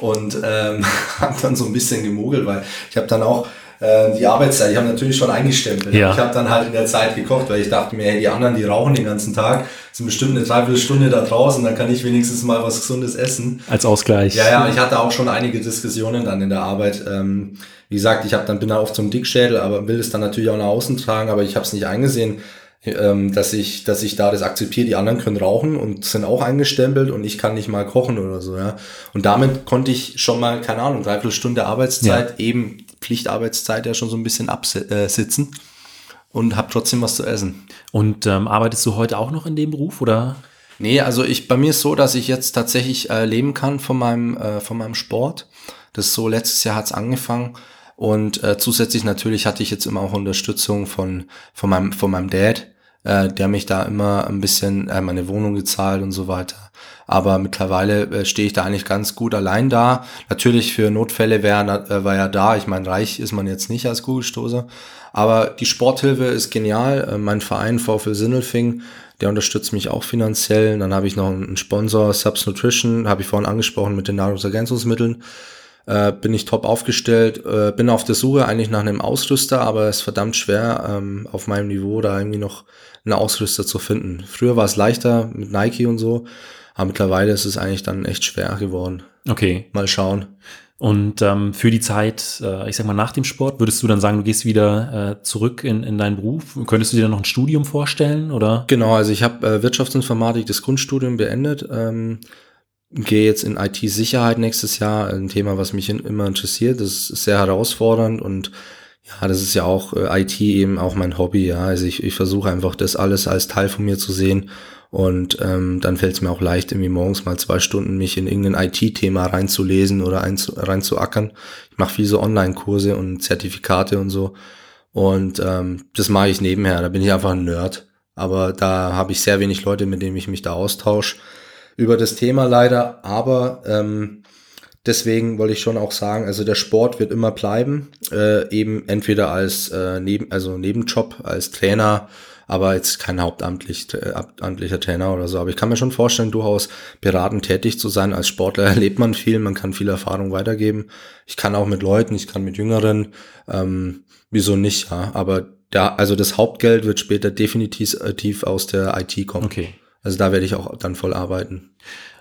B: und ähm, habe dann so ein bisschen gemogelt, weil ich habe dann auch äh, die Arbeitszeit, ich habe natürlich schon eingestempelt. Ja. Ich habe dann halt in der Zeit gekocht, weil ich dachte mir, hey, die anderen, die rauchen den ganzen Tag, sind bestimmt eine Dreiviertelstunde da draußen, dann kann ich wenigstens mal was Gesundes essen.
A: Als Ausgleich.
B: Ja, ja, ich hatte auch schon einige Diskussionen dann in der Arbeit. Ähm, wie gesagt, ich habe dann bin da oft zum Dickschädel, aber will es dann natürlich auch nach außen tragen, aber ich habe es nicht eingesehen ähm, dass ich, dass ich da das akzeptiere, die anderen können rauchen und sind auch eingestempelt und ich kann nicht mal kochen oder so, ja. Und damit konnte ich schon mal, keine Ahnung, dreiviertel Stunde Arbeitszeit, ja. eben Pflichtarbeitszeit ja schon so ein bisschen absitzen und habe trotzdem was zu essen.
A: Und ähm, arbeitest du heute auch noch in dem Beruf oder?
B: Nee, also ich, bei mir ist so, dass ich jetzt tatsächlich äh, leben kann von meinem, äh, von meinem Sport. Das ist so, letztes Jahr hat's angefangen. Und äh, zusätzlich natürlich hatte ich jetzt immer auch Unterstützung von, von, meinem, von meinem Dad, äh, der mich da immer ein bisschen äh, meine Wohnung gezahlt und so weiter. Aber mittlerweile äh, stehe ich da eigentlich ganz gut allein da. Natürlich für Notfälle wär, äh, war ja da. Ich meine, reich ist man jetzt nicht als Kugelstoßer. Aber die Sporthilfe ist genial. Äh, mein Verein VfL Sindelfing, der unterstützt mich auch finanziell. Dann habe ich noch einen Sponsor, Subs Nutrition, habe ich vorhin angesprochen mit den Nahrungsergänzungsmitteln. Äh, bin ich top aufgestellt, äh, bin auf der Suche eigentlich nach einem Ausrüster, aber es ist verdammt schwer, ähm, auf meinem Niveau da irgendwie noch einen Ausrüster zu finden. Früher war es leichter mit Nike und so, aber mittlerweile ist es eigentlich dann echt schwer geworden.
A: Okay.
B: Mal schauen.
A: Und ähm, für die Zeit, äh, ich sag mal, nach dem Sport, würdest du dann sagen, du gehst wieder äh, zurück in, in deinen Beruf? Könntest du dir dann noch ein Studium vorstellen? Oder?
B: Genau, also ich habe äh, Wirtschaftsinformatik, das Grundstudium beendet. Ähm, gehe jetzt in IT-Sicherheit nächstes Jahr, ein Thema, was mich immer interessiert. Das ist sehr herausfordernd und ja, das ist ja auch äh, IT eben auch mein Hobby. Ja, also ich, ich versuche einfach das alles als Teil von mir zu sehen und ähm, dann fällt es mir auch leicht, irgendwie morgens mal zwei Stunden mich in irgendein IT-Thema reinzulesen oder reinzuackern. Ich mache viel so Online-Kurse und Zertifikate und so. Und ähm, das mache ich nebenher. Da bin ich einfach ein Nerd. Aber da habe ich sehr wenig Leute, mit denen ich mich da austausche über das Thema leider. Aber ähm, deswegen wollte ich schon auch sagen, also der Sport wird immer bleiben. Äh, eben entweder als äh, neben, also Nebenjob, als Trainer aber jetzt kein hauptamtlich, äh, Trainer oder so. Aber ich kann mir schon vorstellen, durchaus beratend tätig zu sein. Als Sportler erlebt man viel, man kann viel Erfahrung weitergeben. Ich kann auch mit Leuten, ich kann mit Jüngeren, ähm, wieso nicht, ja. Aber da, also das Hauptgeld wird später definitiv aus der IT kommen.
A: Okay.
B: Also da werde ich auch dann voll arbeiten.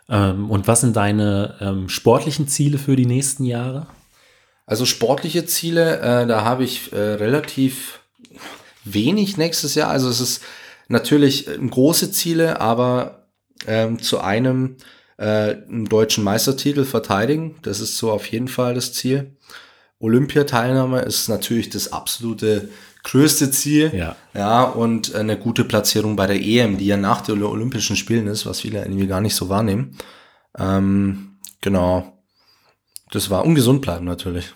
A: Ähm, und was sind deine ähm, sportlichen Ziele für die nächsten Jahre?
B: Also sportliche Ziele, äh, da habe ich äh, relativ wenig nächstes Jahr. Also es ist natürlich äh, große Ziele, aber ähm, zu einem äh, einen deutschen Meistertitel verteidigen. Das ist so auf jeden Fall das Ziel. Olympiateilnahme ist natürlich das absolute größte Ziel.
A: Ja.
B: Ja, und eine gute Platzierung bei der EM, die ja nach den Olympischen Spielen ist, was viele irgendwie gar nicht so wahrnehmen. Ähm, genau. Das war ungesund bleiben natürlich.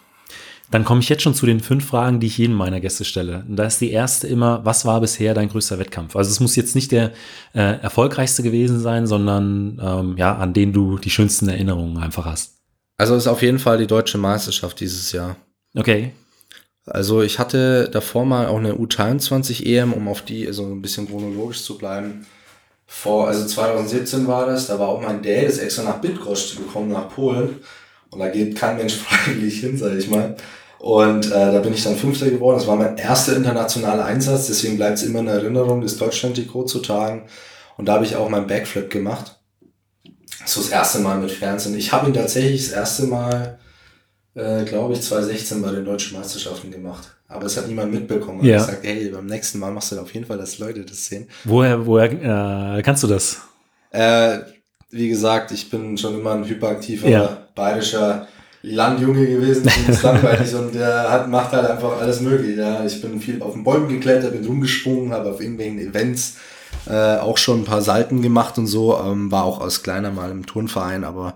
A: Dann komme ich jetzt schon zu den fünf Fragen, die ich jedem meiner Gäste stelle. Und da ist die erste immer, was war bisher dein größter Wettkampf? Also es muss jetzt nicht der äh, erfolgreichste gewesen sein, sondern ähm, ja, an den du die schönsten Erinnerungen einfach hast.
B: Also es ist auf jeden Fall die deutsche Meisterschaft dieses Jahr.
A: Okay.
B: Also ich hatte davor mal auch eine U23 EM, um auf die, also ein bisschen chronologisch zu bleiben. Vor, also 2017 war das, da war auch mein Dad, ist extra nach Bydgoszcz gekommen, nach Polen. Und da geht kein Mensch freiwillig hin, sage ich mal. Und äh, da bin ich dann Fünfter geworden. Das war mein erster internationaler Einsatz, deswegen bleibt es immer in Erinnerung, das Deutschland-Trikot zu tragen. Und da habe ich auch meinen Backflip gemacht. So das erste Mal mit Fernsehen. Ich habe ihn tatsächlich das erste Mal, äh, glaube ich, 2016 bei den deutschen Meisterschaften gemacht. Aber es hat niemand mitbekommen.
A: Ja.
B: Ich gesagt, hey, beim nächsten Mal machst du auf jeden Fall, dass Leute das sehen.
A: Woher, woher äh, kannst du das?
B: Äh, wie gesagt, ich bin schon immer ein hyperaktiver,
A: Ja.
B: bayerischer Landjunge gewesen, ist langweilig und der hat, macht halt einfach alles möglich. Ja. Ich bin viel auf den Bäumen geklettert, bin rumgesprungen, habe auf irgendwelchen Events äh, auch schon ein paar Salten gemacht und so, ähm, war auch als kleiner mal im Turnverein, aber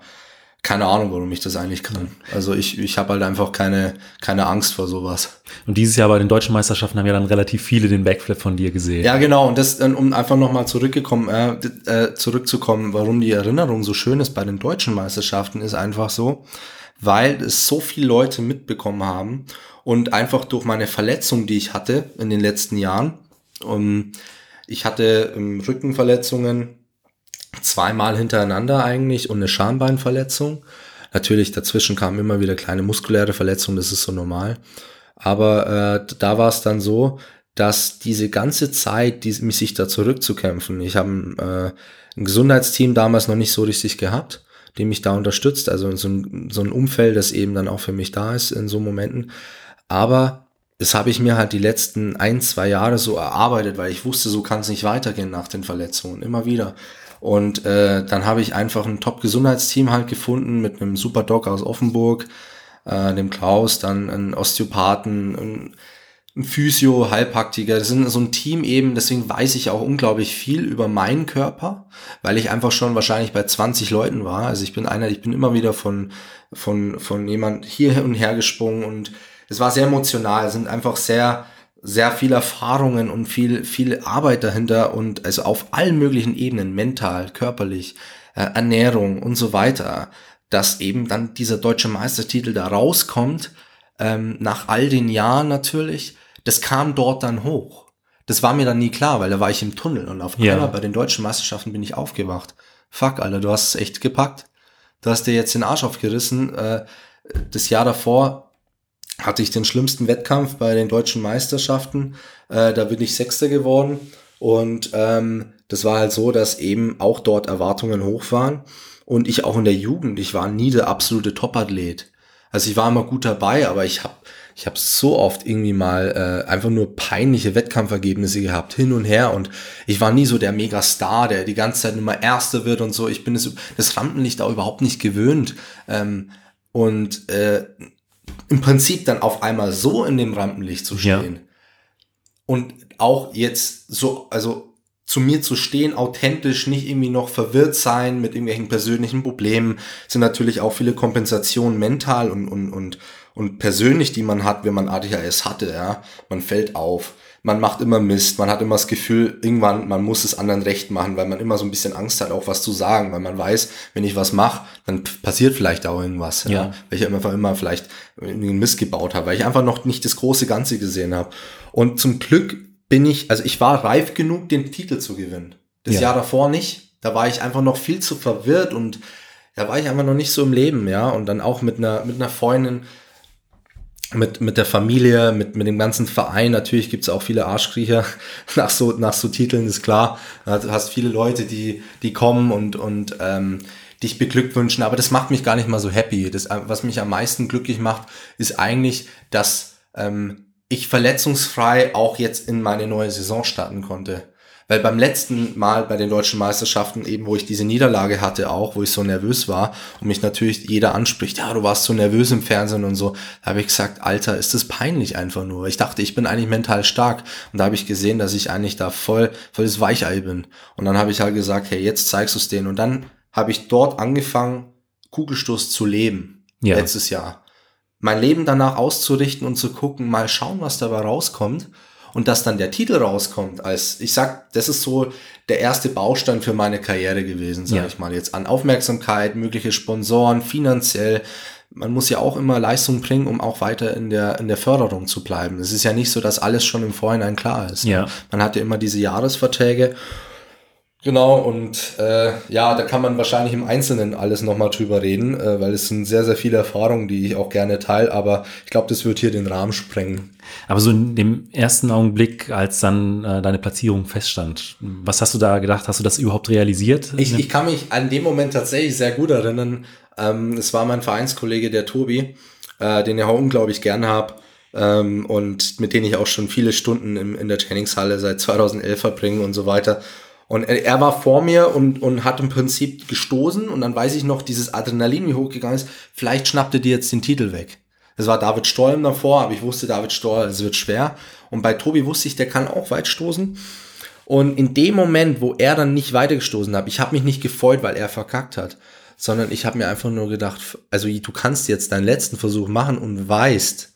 B: keine Ahnung, warum ich das eigentlich kann. Also ich, ich habe halt einfach keine, keine Angst vor sowas.
A: Und dieses Jahr bei den deutschen Meisterschaften haben ja dann relativ viele den Backflip von dir gesehen.
B: Ja, genau. Und das, um einfach nochmal zurückgekommen, äh, äh, zurückzukommen, warum die Erinnerung so schön ist bei den deutschen Meisterschaften, ist einfach so, weil es so viele Leute mitbekommen haben und einfach durch meine Verletzung, die ich hatte in den letzten Jahren, um, ich hatte ähm, Rückenverletzungen zweimal hintereinander eigentlich und eine Schambeinverletzung. Natürlich dazwischen kamen immer wieder kleine muskuläre Verletzungen, das ist so normal. Aber äh, da war es dann so, dass diese ganze Zeit, die, mich sich da zurückzukämpfen, ich habe äh, ein Gesundheitsteam damals noch nicht so richtig gehabt, die mich da unterstützt, also so ein, so ein Umfeld, das eben dann auch für mich da ist in so Momenten. Aber das habe ich mir halt die letzten ein, zwei Jahre so erarbeitet, weil ich wusste, so kann es nicht weitergehen nach den Verletzungen, immer wieder. Und äh, dann habe ich einfach ein Top-Gesundheitsteam halt gefunden mit einem super Doc aus Offenburg, äh, dem Klaus, dann einen Osteopathen, einen, ein Physio, Heilpraktiker, das sind so ein Team eben, deswegen weiß ich auch unglaublich viel über meinen Körper, weil ich einfach schon wahrscheinlich bei 20 Leuten war. Also ich bin einer, ich bin immer wieder von, von, von jemand hier und her gesprungen und es war sehr emotional, es sind einfach sehr, sehr viel Erfahrungen und viel, viel Arbeit dahinter und also auf allen möglichen Ebenen, mental, körperlich, äh, Ernährung und so weiter, dass eben dann dieser deutsche Meistertitel da rauskommt, ähm, nach all den Jahren natürlich, das kam dort dann hoch. Das war mir dann nie klar, weil da war ich im Tunnel und auf
A: Ja.
B: einmal bei den deutschen Meisterschaften bin ich aufgewacht. Fuck, Alter, du hast es echt gepackt. Du hast dir jetzt den Arsch aufgerissen. Äh, das Jahr davor hatte ich den schlimmsten Wettkampf bei den deutschen Meisterschaften. Äh, da bin ich Sechster geworden. Und ähm, das war halt so, dass eben auch dort Erwartungen hoch waren. Und ich auch in der Jugend, ich war nie der absolute Topathlet. Also ich war immer gut dabei, aber ich habe ich hab so oft irgendwie mal äh, einfach nur peinliche Wettkampfergebnisse gehabt, hin und her. Und ich war nie so der Megastar, der die ganze Zeit immer Erster wird und so. Ich bin das, das Rampenlicht auch überhaupt nicht gewöhnt. Ähm, und äh, im Prinzip dann auf einmal so in dem Rampenlicht zu
A: Ja.
B: stehen und auch jetzt so, also zu mir zu stehen, authentisch, nicht irgendwie noch verwirrt sein mit irgendwelchen persönlichen Problemen, sind natürlich auch viele Kompensationen mental und, und, und, und persönlich, die man hat, wenn man ADHS hatte, ja. Man fällt auf, man macht immer Mist, man hat immer das Gefühl, irgendwann, man muss es anderen recht machen, weil man immer so ein bisschen Angst hat, auch was zu sagen, weil man weiß, wenn ich was mache, dann passiert vielleicht auch irgendwas, ja.
A: Ja.
B: Weil ich einfach immer vielleicht einen Mist gebaut habe, weil ich einfach noch nicht das große Ganze gesehen habe. Und zum Glück bin ich, also ich war reif genug, den Titel zu gewinnen. Das
A: Ja.
B: Jahr davor nicht. Da war ich einfach noch viel zu verwirrt und da war ich einfach noch nicht so im Leben, ja. Und dann auch mit einer, mit einer Freundin, mit, mit der Familie, mit, mit dem ganzen Verein. Natürlich gibt's auch viele Arschkriecher nach so, nach so Titeln, ist klar. Du hast viele Leute, die, die kommen und, und ähm, dich beglückwünschen, aber das macht mich gar nicht mal so happy. Das, äh, was mich am meisten glücklich macht, ist eigentlich, dass ähm, ich verletzungsfrei auch jetzt in meine neue Saison starten konnte. Weil beim letzten Mal bei den deutschen Meisterschaften, eben wo ich diese Niederlage hatte auch, wo ich so nervös war und mich natürlich jeder anspricht, ja, du warst so nervös im Fernsehen und so, da habe ich gesagt, Alter, ist das peinlich einfach nur. Ich dachte, ich bin eigentlich mental stark und da habe ich gesehen, dass ich eigentlich da voll, voll das Weichei bin. Und dann habe ich halt gesagt, hey, jetzt zeigst du es denen. Und dann habe ich dort angefangen, Kugelstoß zu leben.
A: Ja.
B: Letztes Jahr. Mein Leben danach auszurichten und zu gucken, mal schauen, was dabei rauskommt. Und dass dann der Titel rauskommt, als ich sag, das ist so der erste Baustein für meine Karriere gewesen, sage
A: Ja.
B: ich mal jetzt an Aufmerksamkeit, mögliche Sponsoren, finanziell. Man muss ja auch immer Leistung bringen, um auch weiter in der in der Förderung zu bleiben. Es ist ja nicht so, dass alles schon im Vorhinein klar ist.
A: Ja.
B: Man hat ja immer diese Jahresverträge. Genau, und äh, ja, da kann man wahrscheinlich im Einzelnen alles nochmal drüber reden, äh, weil es sind sehr, sehr viele Erfahrungen, die ich auch gerne teile, aber ich glaube, das wird hier den Rahmen sprengen.
A: Aber so in dem ersten Augenblick, als dann äh, deine Platzierung feststand, was hast du da gedacht? Hast du das überhaupt realisiert?
B: Ich, ich kann mich an dem Moment tatsächlich sehr gut erinnern. Ähm, es war mein Vereinskollege, der Tobi, äh, den ich auch unglaublich gern hab ähm, und mit dem ich auch schon viele Stunden im, in der Trainingshalle seit 2011 verbringe und so weiter. Und er, er war vor mir und, und hat im Prinzip gestoßen und dann weiß ich noch, dieses Adrenalin, wie hochgegangen ist, vielleicht schnappte dir jetzt den Titel weg. Das war David Storm davor, aber ich wusste, David Storm, es wird schwer. Und bei Tobi wusste ich, der kann auch weit stoßen. Und in dem Moment, wo er dann nicht weitergestoßen hat, ich habe mich nicht gefreut, weil er verkackt hat, sondern ich habe mir einfach nur gedacht, also du kannst jetzt deinen letzten Versuch machen und weißt,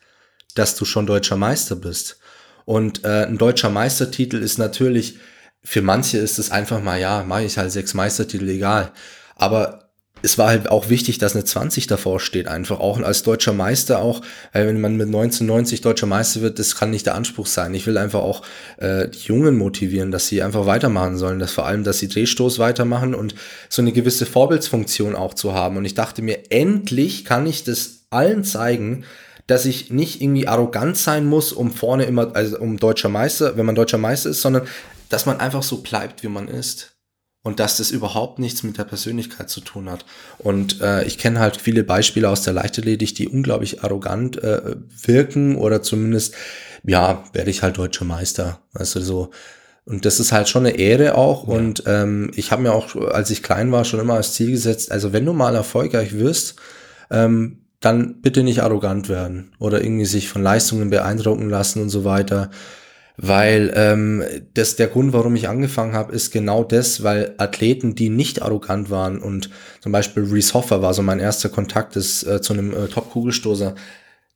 B: dass du schon deutscher Meister bist. Und äh, ein deutscher Meistertitel ist natürlich, für manche ist es einfach mal, ja, mache ich halt sechs Meistertitel, egal. Aber es war halt auch wichtig, dass eine 20 davor steht, einfach auch als deutscher Meister auch, weil wenn man mit 1990 deutscher Meister wird, das kann nicht der Anspruch sein. Ich will einfach auch äh, die Jungen motivieren, dass sie einfach weitermachen sollen, dass vor allem, dass sie Drehstoß weitermachen und so eine gewisse Vorbildsfunktion auch zu haben. Und ich dachte mir, endlich kann ich das allen zeigen, dass ich nicht irgendwie arrogant sein muss, um vorne immer, also um deutscher Meister, wenn man deutscher Meister ist, sondern dass man einfach so bleibt, wie man ist und dass das überhaupt nichts mit der Persönlichkeit zu tun hat. Und äh, ich kenne halt viele Beispiele aus der Leichtathletik, die unglaublich arrogant äh, wirken oder zumindest, ja, werde ich halt deutscher Meister. Du, so. Und das ist halt schon eine Ehre auch.
A: Ja.
B: Und ähm, ich habe mir auch, als ich klein war, schon immer als Ziel gesetzt, also wenn du mal erfolgreich wirst, ähm, dann bitte nicht arrogant werden oder irgendwie sich von Leistungen beeindrucken lassen und so weiter. Weil ähm, das der Grund, warum ich angefangen habe, ist genau das, weil Athleten, die nicht arrogant waren und zum Beispiel Reese Hoffer war so mein erster Kontakt ist, äh, zu einem äh, Top-Kugelstoßer.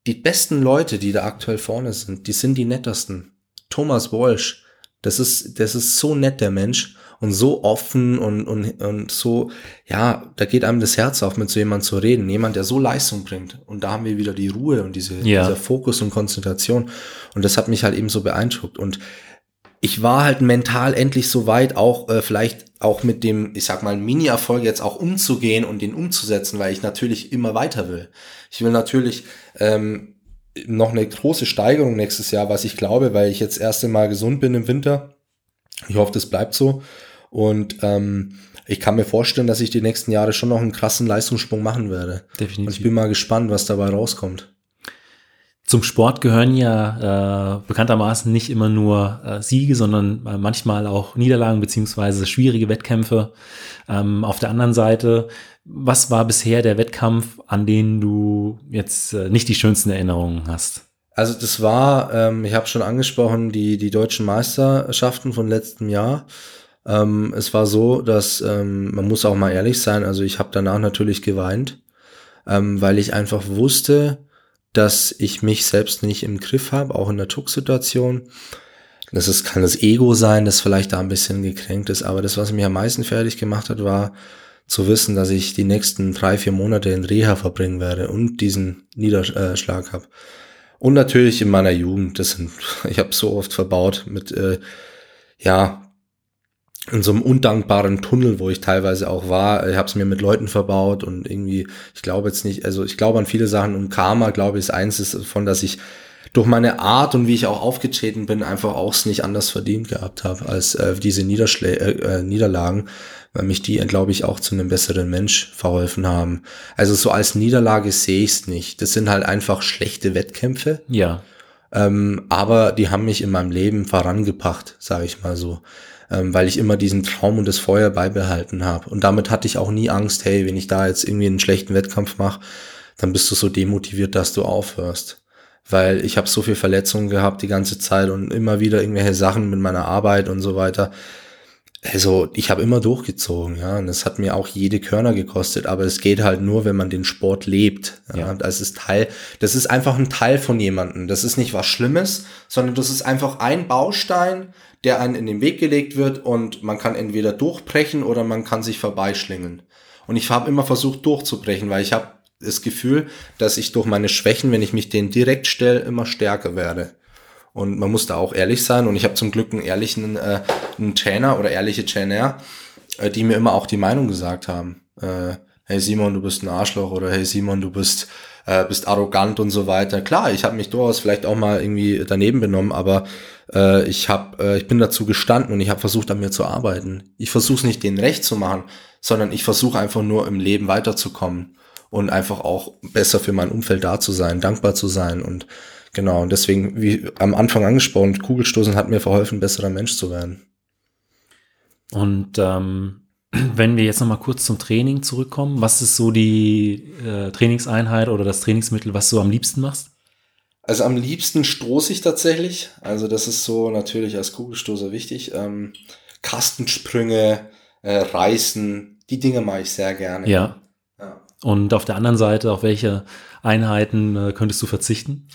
B: Die besten Leute, die da aktuell vorne sind, die sind die nettesten. Thomas Walsh, das ist, das ist so nett, der Mensch und so offen und, und, und so, ja, da geht einem das Herz auf, mit so jemandem zu reden. Jemand, der so Leistung bringt. Und da haben wir wieder die Ruhe und diese, ja. dieser Fokus und Konzentration. Und das hat mich halt eben so beeindruckt. Und ich war halt mental endlich so weit, auch äh, vielleicht auch mit dem, ich sag mal, Mini-Erfolg jetzt auch umzugehen und den umzusetzen, weil ich natürlich immer weiter will. Ich will natürlich ähm, noch eine große Steigerung nächstes Jahr, was ich glaube, weil ich jetzt erst einmal gesund bin im Winter. Ich hoffe, das bleibt so. Und ähm, ich kann mir vorstellen, dass ich die nächsten Jahre schon noch einen krassen Leistungssprung machen werde. Definitiv. Und ich bin mal gespannt, was dabei rauskommt.
A: Zum Sport gehören ja äh, bekanntermaßen nicht immer nur äh, Siege, sondern äh, manchmal auch Niederlagen beziehungsweise schwierige Wettkämpfe. Ähm, auf der anderen Seite, was war bisher der Wettkampf, an den du jetzt äh, nicht die schönsten Erinnerungen hast?
B: Also das war, ähm, ich habe schon angesprochen, die, die deutschen Meisterschaften von letztem Jahr. Ähm, es war so, dass ähm, man muss auch mal ehrlich sein, also ich habe danach natürlich geweint, ähm, weil ich einfach wusste, dass ich mich selbst nicht im Griff habe, auch in der Drucksituation. Das ist, kann das Ego sein, das vielleicht da ein bisschen gekränkt ist, aber das, was mich am meisten fertig gemacht hat, war zu wissen, dass ich die nächsten drei, vier Monate in Reha verbringen werde und diesen Niederschlag habe. Und natürlich in meiner Jugend, das sind, ich habe so oft verbaut mit äh, ja in so einem undankbaren Tunnel, wo ich teilweise auch war. Ich habe es mir mit Leuten verbaut und irgendwie, ich glaube jetzt nicht, also ich glaube an viele Sachen und Karma, glaube ich, ist eins ist von, dass ich durch meine Art und wie ich auch aufgetreten bin, einfach auch es nicht anders verdient gehabt habe als äh, diese Niederschlä äh, äh, Niederlagen, weil mich die, glaube ich, auch zu einem besseren Mensch verholfen haben. Also so als Niederlage sehe ich es nicht. Das sind halt einfach schlechte Wettkämpfe.
A: Ja.
B: Ähm, aber die haben mich in meinem Leben vorangebracht, sage ich mal so ähm, weil ich immer diesen Traum und das Feuer beibehalten habe. Und damit hatte ich auch nie Angst, hey, wenn ich da jetzt irgendwie einen schlechten Wettkampf mache, dann bist du so demotiviert, dass du aufhörst. Weil ich habe so viel Verletzungen gehabt die ganze Zeit und immer wieder irgendwelche Sachen mit meiner Arbeit und so weiter. Also ich habe immer durchgezogen, ja, und das hat mir auch jede Körner gekostet, aber es geht halt nur, wenn man den Sport lebt. Ja. ja. Das ist Teil, das ist einfach ein Teil von jemandem. Das ist nicht was Schlimmes, sondern das ist einfach ein Baustein, der einen in den Weg gelegt wird und man kann entweder durchbrechen oder man kann sich vorbeischlingen. Und ich habe immer versucht durchzubrechen, weil ich habe das Gefühl, dass ich durch meine Schwächen, wenn ich mich denen direkt stelle, immer stärker werde. Und man muss da auch ehrlich sein. Und ich habe zum Glück einen ehrlichen äh, einen Trainer oder ehrliche Trainer, äh, die mir immer auch die Meinung gesagt haben. Äh, hey Simon, du bist ein Arschloch oder hey Simon, du bist äh, bist arrogant und so weiter. Klar, ich habe mich durchaus vielleicht auch mal irgendwie daneben benommen, aber äh, ich habe, äh, ich bin dazu gestanden und ich habe versucht, an mir zu arbeiten. Ich versuche nicht denen recht zu machen, sondern ich versuche einfach nur im Leben weiterzukommen und einfach auch besser für mein Umfeld da zu sein, dankbar zu sein und genau. Und deswegen, wie am Anfang angesprochen, Kugelstoßen hat mir verholfen, besserer Mensch zu werden.
A: Und ähm, wenn wir jetzt noch mal kurz zum Training zurückkommen, was ist so die äh, Trainingseinheit oder das Trainingsmittel, was du am liebsten machst?
B: Also am liebsten stoße ich tatsächlich. Also das ist so natürlich als Kugelstoßer wichtig. Ähm, Kastensprünge, äh, Reißen, die Dinge mache ich sehr gerne.
A: Ja. Und auf der anderen Seite, auf welche Einheiten äh, könntest du verzichten?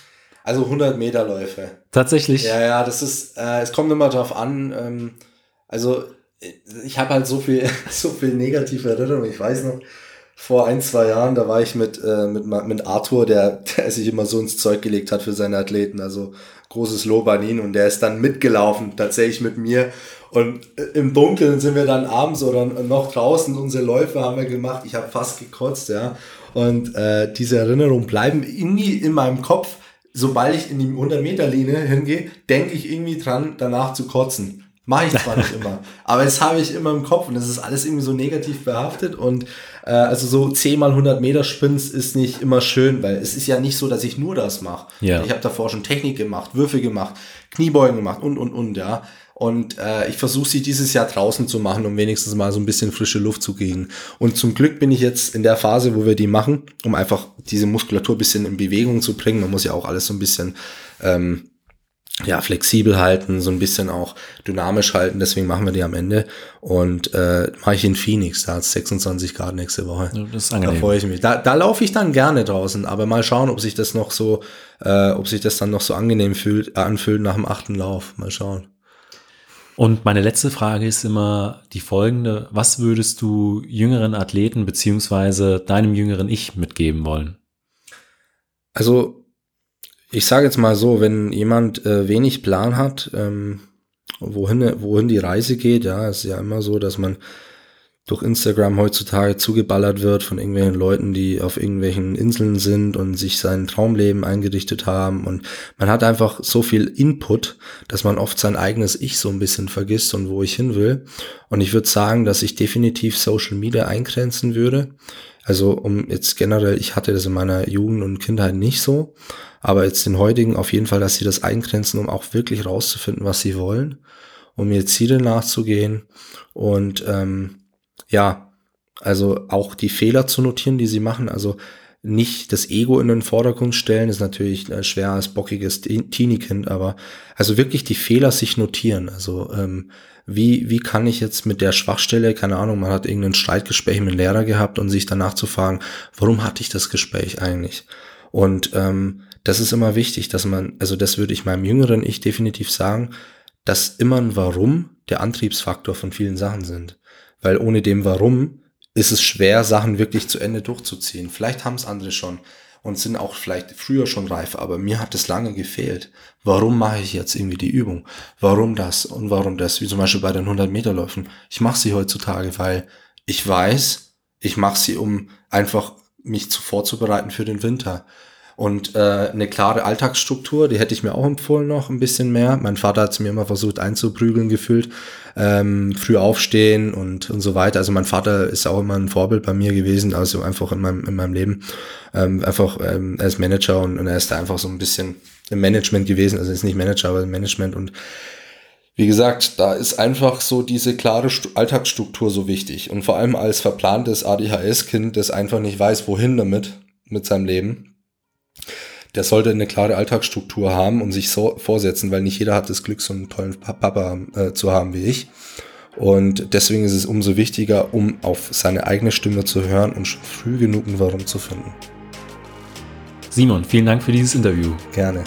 B: Also 100 Meter Läufe.
A: Tatsächlich?
B: Ja, ja, das ist, äh, es kommt immer darauf an. Ähm, also ich habe halt so viel, so viel negative Erinnerungen. Ich weiß noch, vor ein, zwei Jahren, da war ich mit, äh, mit, mit Arthur, der, der sich immer so ins Zeug gelegt hat für seine Athleten. Also großes Lob an ihn und der ist dann mitgelaufen, tatsächlich mit mir. Und äh, im Dunkeln sind wir dann abends oder noch draußen, unsere Läufe haben wir gemacht. Ich habe fast gekotzt, ja. Und äh, diese Erinnerungen bleiben irgendwie in meinem Kopf. Sobald ich in die 100-Meter-Linie hingehe, denke ich irgendwie dran, danach zu kotzen. Mache ich zwar nicht immer, aber das habe ich immer im Kopf und das ist alles irgendwie so negativ behaftet und äh, also so 10 mal 100 Meter Sprints ist nicht immer schön, weil es ist ja nicht so, dass ich nur das mache.
A: Ja.
B: Ich habe davor schon Technik gemacht, Würfe gemacht, Kniebeugen gemacht und, und, und, ja. Und äh, ich versuche sie dieses Jahr draußen zu machen, um wenigstens mal so ein bisschen frische Luft zu kriegen. Und zum Glück bin ich jetzt in der Phase, wo wir die machen, um einfach diese Muskulatur ein bisschen in Bewegung zu bringen. Man muss ja auch alles so ein bisschen ähm, ja, flexibel halten, so ein bisschen auch dynamisch halten. Deswegen machen wir die am Ende. Und äh, mache ich in Phoenix, da hat 26 Grad nächste Woche.
A: Das ist angenehm.
B: Da freue ich mich. Da, da laufe ich dann gerne draußen, aber mal schauen, ob sich das noch so, äh, ob sich das dann noch so angenehm fühlt, äh, anfühlt nach dem achten Lauf. Mal schauen.
A: Und meine letzte Frage ist immer die folgende. Was würdest du jüngeren Athleten beziehungsweise deinem jüngeren Ich mitgeben wollen?
B: Also ich sage jetzt mal so, wenn jemand äh, wenig Plan hat, ähm, wohin, wohin die Reise geht, ja, ist ja immer so, dass man durch Instagram heutzutage zugeballert wird von irgendwelchen Leuten, die auf irgendwelchen Inseln sind und sich sein Traumleben eingerichtet haben. Und man hat einfach so viel Input, dass man oft sein eigenes Ich so ein bisschen vergisst und wo ich hin will. Und ich würde sagen, dass ich definitiv Social Media eingrenzen würde. Also um jetzt generell, ich hatte das in meiner Jugend und Kindheit nicht so, aber jetzt den heutigen auf jeden Fall, dass sie das eingrenzen, um auch wirklich rauszufinden, was sie wollen, um ihr Ziele nachzugehen und ähm, ja, also auch die Fehler zu notieren, die sie machen. Also nicht das Ego in den Vordergrund stellen, ist natürlich äh, schwer als bockiges Teenie-Kind, aber also wirklich die Fehler sich notieren. Also ähm, wie, wie kann ich jetzt mit der Schwachstelle, keine Ahnung, man hat irgendein Streitgespräch mit dem Lehrer gehabt und sich danach zu fragen, warum hatte ich das Gespräch eigentlich? Und ähm, das ist immer wichtig, dass man, also das würde ich meinem jüngeren Ich definitiv sagen, dass immer ein Warum der Antriebsfaktor von vielen Sachen sind. Weil ohne dem Warum ist es schwer, Sachen wirklich zu Ende durchzuziehen. Vielleicht haben es andere schon und sind auch vielleicht früher schon reif, aber mir hat es lange gefehlt. Warum mache ich jetzt irgendwie die Übung? Warum das und warum das? Wie zum Beispiel bei den 100 Meter Läufen. Ich mache sie heutzutage, weil ich weiß, ich mache sie, um einfach mich zu vorzubereiten für den Winter. Und äh, eine klare Alltagsstruktur, die hätte ich mir auch empfohlen noch ein bisschen mehr. Mein Vater hat es mir immer versucht einzuprügeln gefühlt. Ähm, früh aufstehen und, und so weiter. Also mein Vater ist auch immer ein Vorbild bei mir gewesen, also einfach in meinem, in meinem Leben. Ähm, einfach, ähm, er ist Manager und, und er ist da einfach so ein bisschen im Management gewesen. Also er ist nicht Manager, aber im Management und wie gesagt, da ist einfach so diese klare Alltagsstruktur so wichtig. Und vor allem als verplantes ADHS-Kind, das einfach nicht weiß, wohin damit, mit seinem Leben der sollte eine klare Alltagsstruktur haben und sich so vorsetzen, weil nicht jeder hat das Glück, so einen tollen Papa äh, zu haben wie ich. Und deswegen ist es umso wichtiger, um auf seine eigene Stimme zu hören und schon früh genug ein Warum zu finden.
A: Simon, vielen Dank für dieses Interview.
B: Gerne.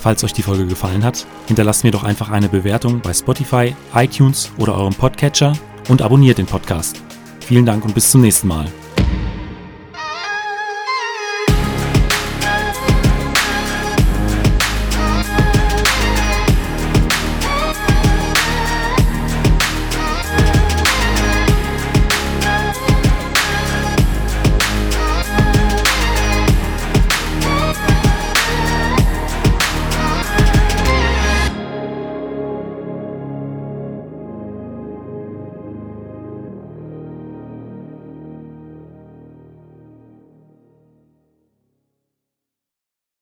A: Falls euch die Folge gefallen hat, hinterlasst mir doch einfach eine Bewertung bei Spotify, iTunes oder eurem Podcatcher und abonniert den Podcast. Vielen Dank und bis zum nächsten Mal.